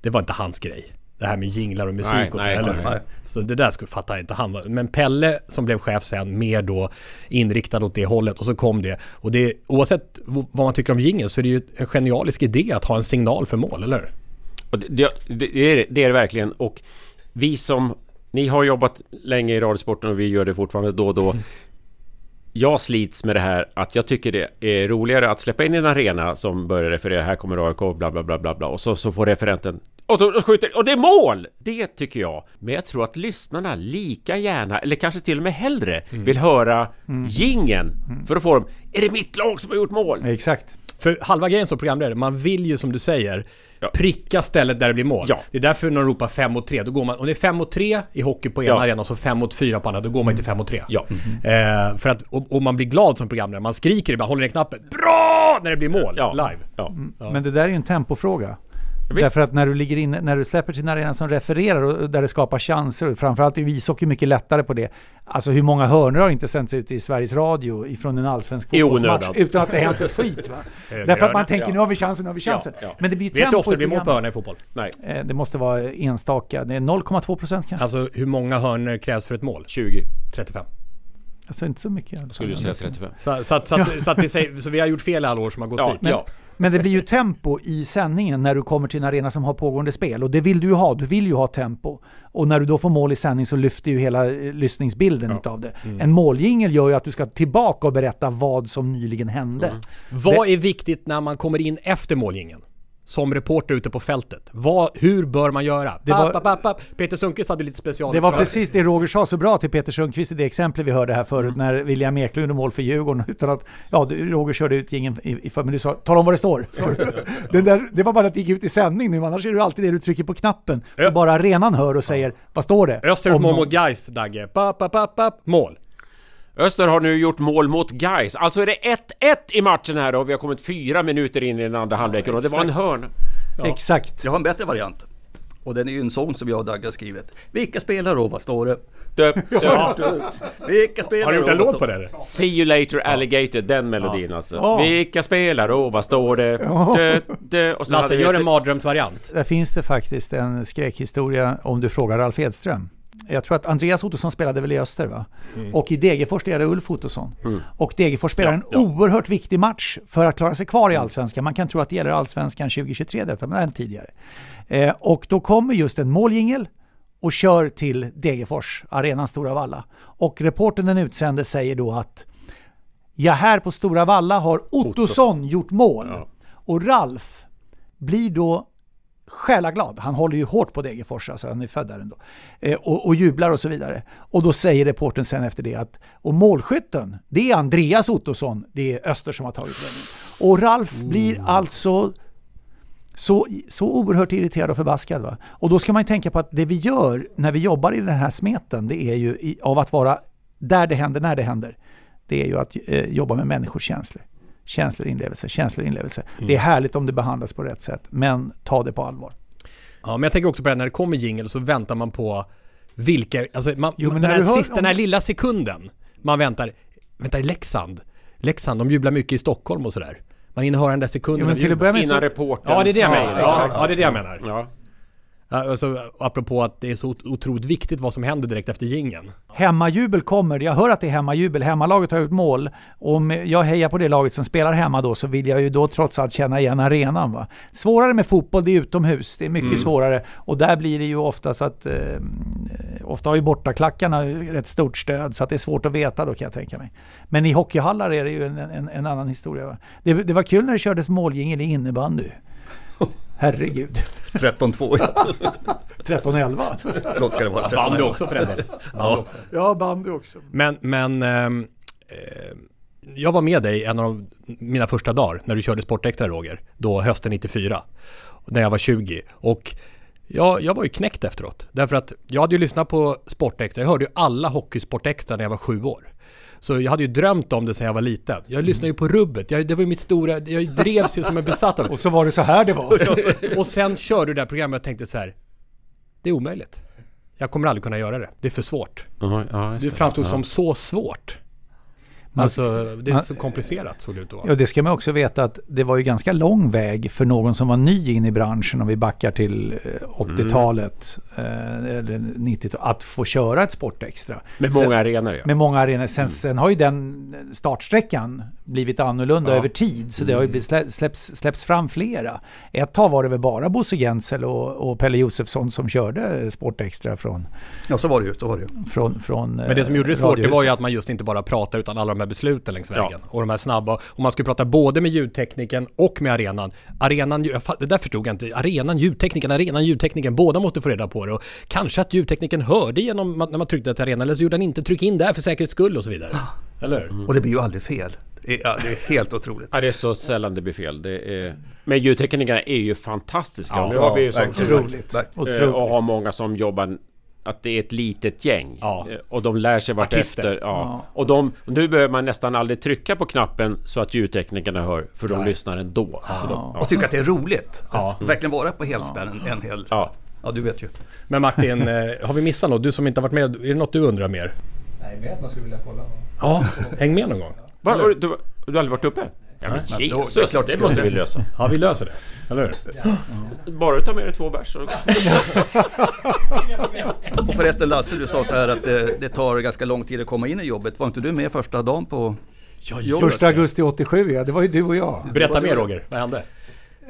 det var inte hans grej. Det här med jinglar och musik Nej, och så, nej, eller nej. Så det där skulle fatta inte han. Men Pelle som blev chef sen, mer då inriktad åt det hållet. Och så kom det. Och det, oavsett vad man tycker om jingel så är det ju en genialisk idé att ha en signal för mål, eller? Och det, det, det, är, det- det är det verkligen. Och vi som... Ni har jobbat länge i Radiosporten och vi gör det fortfarande då och då. Jag slits med det här att jag tycker det är roligare att släppa in en arena som börjar referera här kommer AIK bla bla bla bla bla och så, så får referenten och då och skjuter och det är mål! Det tycker jag. Men jag tror att lyssnarna lika gärna eller kanske till och med hellre vill höra Mm. gingen för att få dem Är det mitt lag som har gjort mål? Exakt. För halva grejen som programledare, man vill ju som du säger pricka stället där det blir mål. Ja. Det är därför när de ropar 5 mot 3, då går man, om det är 5 mot 3 i hockey på ena Ja. arenan och så 5 mot 4 på andra, då går man till 5 mot 3. Ja. Eh, för att, och, och man blir glad som programledare, man skriker ibland, håller ner knappen BRA! När det blir mål, live. Ja. Ja. Men det där är ju en tempofråga. Visst. Därför att när du ligger inne, när du släpper till en arena som refererar och där det skapar chanser, och framförallt i ishockey mycket lättare på det. Alltså hur många hörnor har inte sänts ut i Sveriges Radio ifrån en allsvensk fotbollsmatch utan att det hänt ett skit va? Därför att man tänker Ja. nu har vi chansen, nu har vi Ja, chansen. ja. Men det blir Vet du tempo hur ofta det blir mål på hörna i fotboll? Nej. Eh, Det måste vara enstaka, det är 0,2 procent kanske. Alltså hur många hörnor krävs för ett mål? 20. 35. Alltså inte så mycket. fall. Skulle du säga 35? Så, så, att- så, att, så, att det så vi har gjort fel i alla år som har gått dit. Men, men det blir ju tempo i sändningen när du kommer till en arena som har pågående spel. Och det vill du ju ha, du vill ju ha tempo. Och när du då får mål i sändning så lyfter ju hela eh, lyssningsbilden utav det. Mm. En måljingel gör ju att du ska tillbaka och berätta vad som nyligen hände. Mm. Vad är viktigt när man kommer in efter målgingen? Som reporter ute på fältet. Vad, hur bör man göra? Det var- Papp, papp, papp. Peter Sundqvist hade lite special. Det var precis det Roger sa så bra till Peter Sundqvist i det exempel vi hörde här förut Mm. när William Eklund gjorde mål för Djurgården utan att, ja du, Roger körde ut ingen i, i men du sa, tala om vad det står. det, där, det var bara att det gick ut i sändning nu, annars är det alltid det du trycker på knappen. Så bara arenan hör och säger, vad står det? Öster Om mål mot Gais, Dagge. Papp, papp, papp. Mål. Öster har nu gjort mål mot Gais. Alltså är det 1-1 i matchen här och vi har kommit fyra minuter in i den andra halvleken och det var en hörn. Exakt. Jag har en bättre variant. Och den är ju en sång som jag och Dagge har skrivit. Vilka spelar och vad står det? Döp, Ja. Vilka spelar Har du gjort en låt på det? det? See you later alligator, den melodin alltså. Ja. Vilka spelar och vad står det? Ja. Dö, dö. Och Lasse, gör en mardrömsvariant. Där finns det faktiskt en skräckhistoria om du frågar Ralf Edström. Jag tror att Andreas Ottosson spelade väl i Öster va? Mm. Och i Degerfors spelade Ulf Ottosson. Mm. Och Degerfors spelar en oerhört viktig match för att klara sig kvar i Allsvenskan. Man kan tro att det gäller Allsvenskan 2023 detta, men än tidigare. Eh, och då kommer just en måljingel och kör till Degerfors, arenan Stora Valla. Och reportern den utsände säger då att Ja, här på Stora Valla har Ottosson gjort mål. Och Ralf blir då själaglad. Han håller ju hårt på Degerfors, alltså han är född där ändå. Eh, och, och jublar och så vidare. Och då säger reporten sen efter det att och målskytten, det är Andreas Ottosson, det är Öster som har tagit ledningen. Och Ralf blir alltså så, så oerhört irriterad och förbaskad. Va? Och då ska man ju tänka på att det vi gör när vi jobbar i den här smeten, det är ju i, av att vara där det händer, när det händer. Det är ju att eh, jobba med människors känslor. Känslor, inlevelse, känslor, inlevelse. Mm. Det är härligt om det behandlas på rätt sätt, men ta det på allvar. Ja, men jag tänker också på det när det kommer jingel så väntar man på vilka, alltså man, Jo, den, när här du hör sista, om- den här lilla sekunden man väntar, väntar i Leksand. Leksand, de jublar mycket i Stockholm och sådär. Man hinner höra den där sekunden Jo, men till med Innan så- reportern Ja, det är det jag menar. Ja, ja, det är det jag menar. Ja. Alltså, apropå att det är så ot- otroligt viktigt vad som händer direkt efter jingeln. Hemmajubel kommer, jag hör att det är hemmajubel, hemmalaget har gjort mål. Om jag hejar på det laget som spelar hemma då så vill jag ju då trots allt känna igen arenan. Va? Svårare med fotboll, det är utomhus, det är mycket Mm. svårare. Och där blir det ju ofta så att, eh, ofta har ju bortaklackarna rätt stort stöd så att det är svårt att veta då kan jag tänka mig. Men i hockeyhallar är det ju en, en, en annan historia. Va? Det, det var kul när det kördes måljingel i innebandy. Herregud. 13-2 ja. 13-11. Förlåt, ska det vara 13-11? Bandy också för den delen. Ja. Ja, bandy också. Men, men ehm, eh, jag var med dig en av de, mina första dagar när du körde Sportextra Roger, då hösten 94, när jag var 20. Och jag, jag var ju knäckt efteråt, därför att jag hade ju lyssnat på Sportextra, jag hörde ju alla Hockeysportextra när jag var sju år. Så jag hade ju drömt om det sedan jag var liten. Jag lyssnade ju på rubbet, jag, det var ju mitt stora, jag drevs ju som en besatt av det. Och så var det så här det var. och sen körde du det här programmet och jag tänkte så här. Det är omöjligt. Jag kommer aldrig kunna göra det. Det är för svårt. Ja, ja, just det framstod Ja. som så svårt. Alltså, det är så komplicerat såg det ut då. Ja, det ska man också veta att det var ju ganska lång väg för någon som var ny in i branschen om vi backar till eh, 80-talet eh, eller 90-talet att få köra ett Sportextra. Med Sen- många arenor, ja. Med många arenor. Sen, sen har ju den startsträckan blivit annorlunda Ja. över tid så det har ju blivit slä, släpps, släppts fram flera. Ett tag var det väl bara Bosse Gensel och, och Pelle Josefsson som körde Sportextra från... Ja, så var det ju. Så var det ju. Från, från Men det som gjorde det svårt, det var ju att man just inte bara pratar utan alla de här besluten längs Ja. vägen. Och de här snabba. Och man skulle prata både med ljudtekniken och med arenan. Arenan, det där förstod jag inte. Arenan, ljudtekniken, arenan, ljudtekniken. Båda måste få reda på det. Och kanske att ljudtekniken hörde genom när man tryckte till arenan. Eller så gjorde han inte tryck in där för säkerhets skull och så vidare. Eller hur? Och det blir ju aldrig fel. Det är, ja, det är helt otroligt. Ja, det är så sällan det blir fel. Det är... Men ljudteknikerna är ju fantastiska. Ja, nu har vi ju som verkligen. Otroligt. eh, Otroligt. och har många som jobbar att det är ett litet gäng. Ja. Och de lär sig vartefter. Artister. Ja. Och de, nu behöver man nästan aldrig trycka på knappen så att ljudteknikerna hör. För de Nej. lyssnar ändå. Så de, Och tycka att det är roligt. Ja. Att verkligen vara på helspänn en, en hel... Ja. ja, du vet ju. Men Martin, eh, har vi missat något? Du som inte har varit med, är det något du undrar mer? Nej, men att man skulle vilja kolla. Ja, häng med någon gång. Va, har du, du, du har aldrig varit uppe? Ja, men Nej. Jesus, det, det klart ska måste det. vi lösa. Ja, vi löser det. Eller hur? Bara du tar med dig två bärs. Och förresten Lasse, du sa så här att det, det tar ganska lång tid att komma in i jobbet. Var inte du med första dagen på jobbet? Första augusti 87 ja, det var ju du och jag. Berätta mer Roger, vad hände?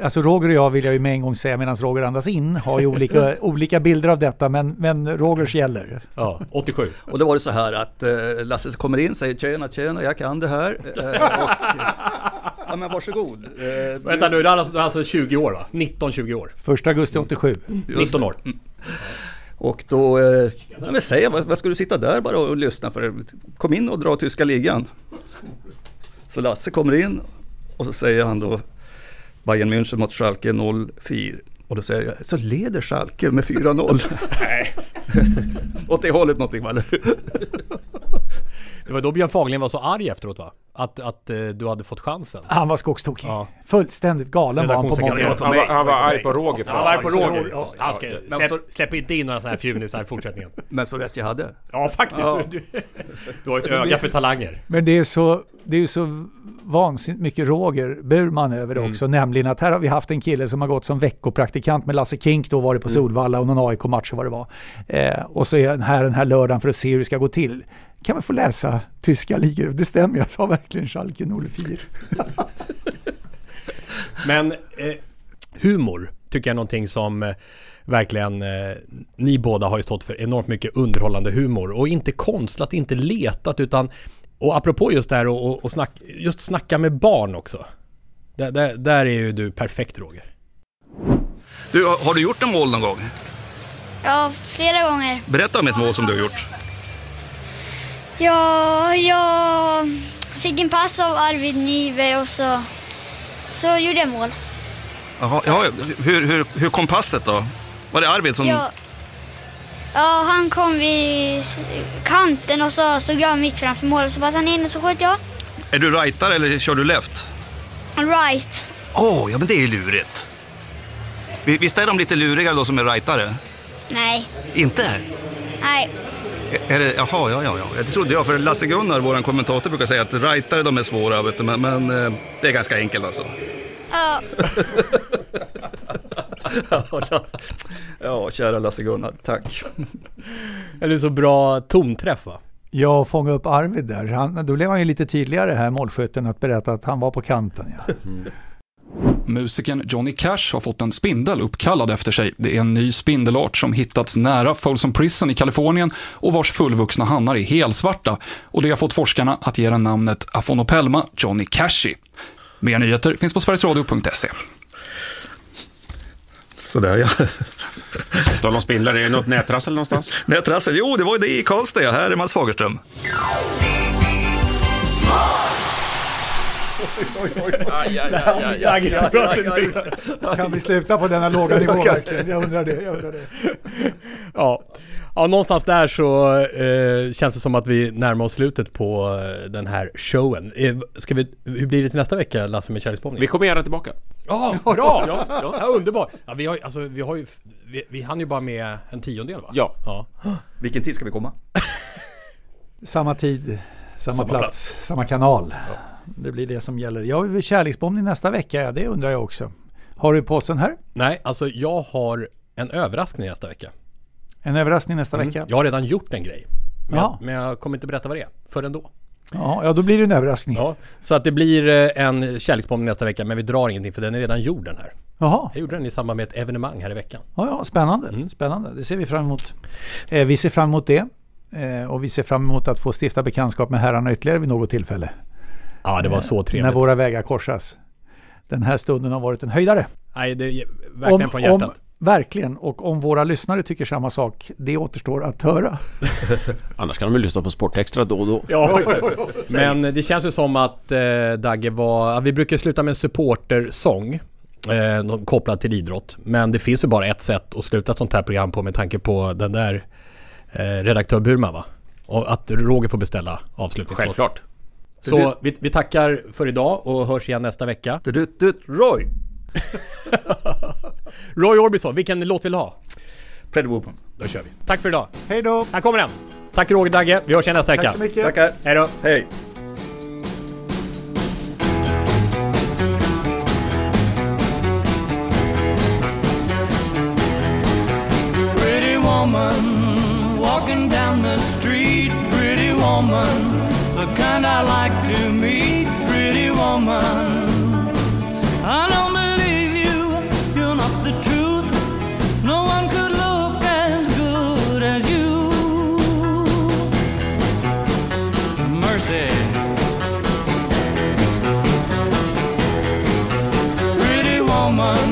Alltså Roger och jag vill jag ju med en gång säga medan Roger andas in har ju olika, olika bilder av detta men, men Rogers gäller. Ja, 87. Och då var det så här att eh, Lasse kommer in säger tjena tjena jag kan det här. Eh, och, ja men varsågod. Eh, Vänta nu, du är alltså, är alltså 20 år va? 19-20 år? Första augusti 87. 19 år. Och då, eh, men säg vad, vad ska du sitta där bara och lyssna för? Kom in och dra tyska ligan. Så Lasse kommer in och så säger han då Bayern München mot Schalke 04. Och då säger jag, så leder Schalke med 4-0. Nej. Åt det hållet någonting va? Det var då Björn Fagerlind var så arg efteråt va? Att, att eh, du hade fått chansen. Han var skogstokig. Fullständigt galen var han på Redaktionssekreterare. måndag. Han var, han var arg på Roger Han var arg på Roger. Ja, Han ska, Men släpp, så- släpp inte in några sådana här fjunisar i fortsättningen. Men så rätt jag hade. Ja faktiskt. Ja. Du, du, du har ett öga för talanger. Men det är så, det är ju så vansinnigt mycket Roger Burman över det Mm. också. Nämligen att här har vi haft en kille som har gått som veckopraktikant med Lasse Kink då varit på Mm. Solvalla och någon AIK-match och vad det var. Eh, och så är han här den här lördagen för att se hur det ska gå till. Kan man få läsa tyska ligor? Det stämmer, jag sa verkligen Schalke 04. Men eh, humor tycker jag är någonting som eh, verkligen eh, ni båda har ju stått för enormt mycket underhållande humor och inte konstlat, inte letat utan och apropå just det här och, och, och snack, just snacka med barn också. Där, där, där är ju du perfekt Roger. Du, har har du gjort en mål någon gång? Ja, flera gånger. Berätta om ett mål som du har gjort. Ja, jag fick en pass av Arvid Nyberg och så, så gjorde jag mål. Jaha, ja, hur, hur, hur kom passet då? Var det Arvid som... Ja, ja, han kom vid kanten och så stod jag mitt framför mål och så passade han in och så sköt jag. Är du rightare eller kör du left? Right. Åh, ja men det är lurigt. Vi- Visst är de lite lurigare då som är rightare? Nej, Inte? nej. Är det, jaha, ja, ja, ja. Det trodde jag. För Lasse Gunnar, vår kommentator, brukar säga att rightare de är svåra. Vet du, men, men eh, det är ganska enkelt alltså. Ja, Ja, kära Lasse Gunnar. Tack. Eller så bra tomträff va? Jag fångade upp Arvid där. Han, då blev han ju lite tydligare här, målskytten, att berätta att han var på kanten. Ja. Musikern Johnny Cash har fått en spindel uppkallad efter sig. Det är en ny spindelart som hittats nära Folsom Prison i Kalifornien och vars fullvuxna hannar är helsvarta. Och det har fått forskarna att ge den namnet Afonopelma Johnny Cashi. Mer nyheter finns på sverigesradio.se. Sådär ja. Tal om spindlar, är det något nätrassel någonstans? Nätrassel, jo det var ju det i Karlstad. Här är Mats Fagerström. Kan vi sluta på denna låga nivå verkligen? Jag undrar det. Jag undrar det. Ja. ja, någonstans där så eh, känns det som att vi närmar oss slutet på eh, den här showen. Eh, ska vi, hur blir det till nästa vecka, Lasse med kärleksbombning? Vi kommer gärna tillbaka. Ja, bra! Ja, ja. ja underbart! Ja, vi, har, alltså, vi, har ju, vi, vi hann ju bara med en tiondel va? Ja. ja. Vilken tid ska vi komma? Samma tid, samma, Samma plats, plats. samma kanal. Det blir det som gäller. Jag vill kärleksbombning nästa vecka, ja, det undrar jag också. Har du påsen här? Nej, alltså jag har en överraskning nästa vecka. En överraskning nästa Mm. vecka? Jag har redan gjort en grej. Men, Ja. jag, men jag kommer inte berätta vad det är förrän då. Ja, ja, då blir det en överraskning. Ja, så att det blir eh, en kärleksbombning nästa vecka, men vi drar ingenting för den är redan gjord den här. Jaha. Jag gjorde den i samband med ett evenemang här i veckan. Ja, ja, spännande. Mm. Spännande. Det ser vi fram emot. Eh, vi ser fram emot det. Eh, och vi ser fram emot att få stifta bekantskap med herrarna ytterligare vid något tillfälle. Ja, det var så trevligt. När våra vägar korsas. Den här stunden har varit en höjdare. Nej, det är verkligen Om- från hjärtat. om- Verkligen, och om våra lyssnare tycker samma sak, det återstår att höra. Annars kan de väl lyssna på Sportextra då och då. Ja, men det känns ju som att eh, Dagge var... Vi brukar sluta med en supportersång. Eh, kopplad till idrott. Men det finns ju bara ett sätt att sluta ett sånt här program på med tanke på den där eh, redaktör Burman va? Och att Roger får beställa avslutningslåt. Självklart. Så vi, vi tackar för idag och hörs igen nästa vecka. Roy! Roy Orbison, vilken låt vill du ha? Pretty Woman. Då kör vi. Tack för idag. Hej då! Här kommer den. Tack Roger Dagge. Vi hörs igen nästa vecka. Tack så mycket. Tackar. Hej då. Hej. Pretty woman walking down the street, pretty woman, the kind I like to meet, pretty woman. I don't believe you, you're not the truth. No one could look as good as you. Mercy. Pretty woman,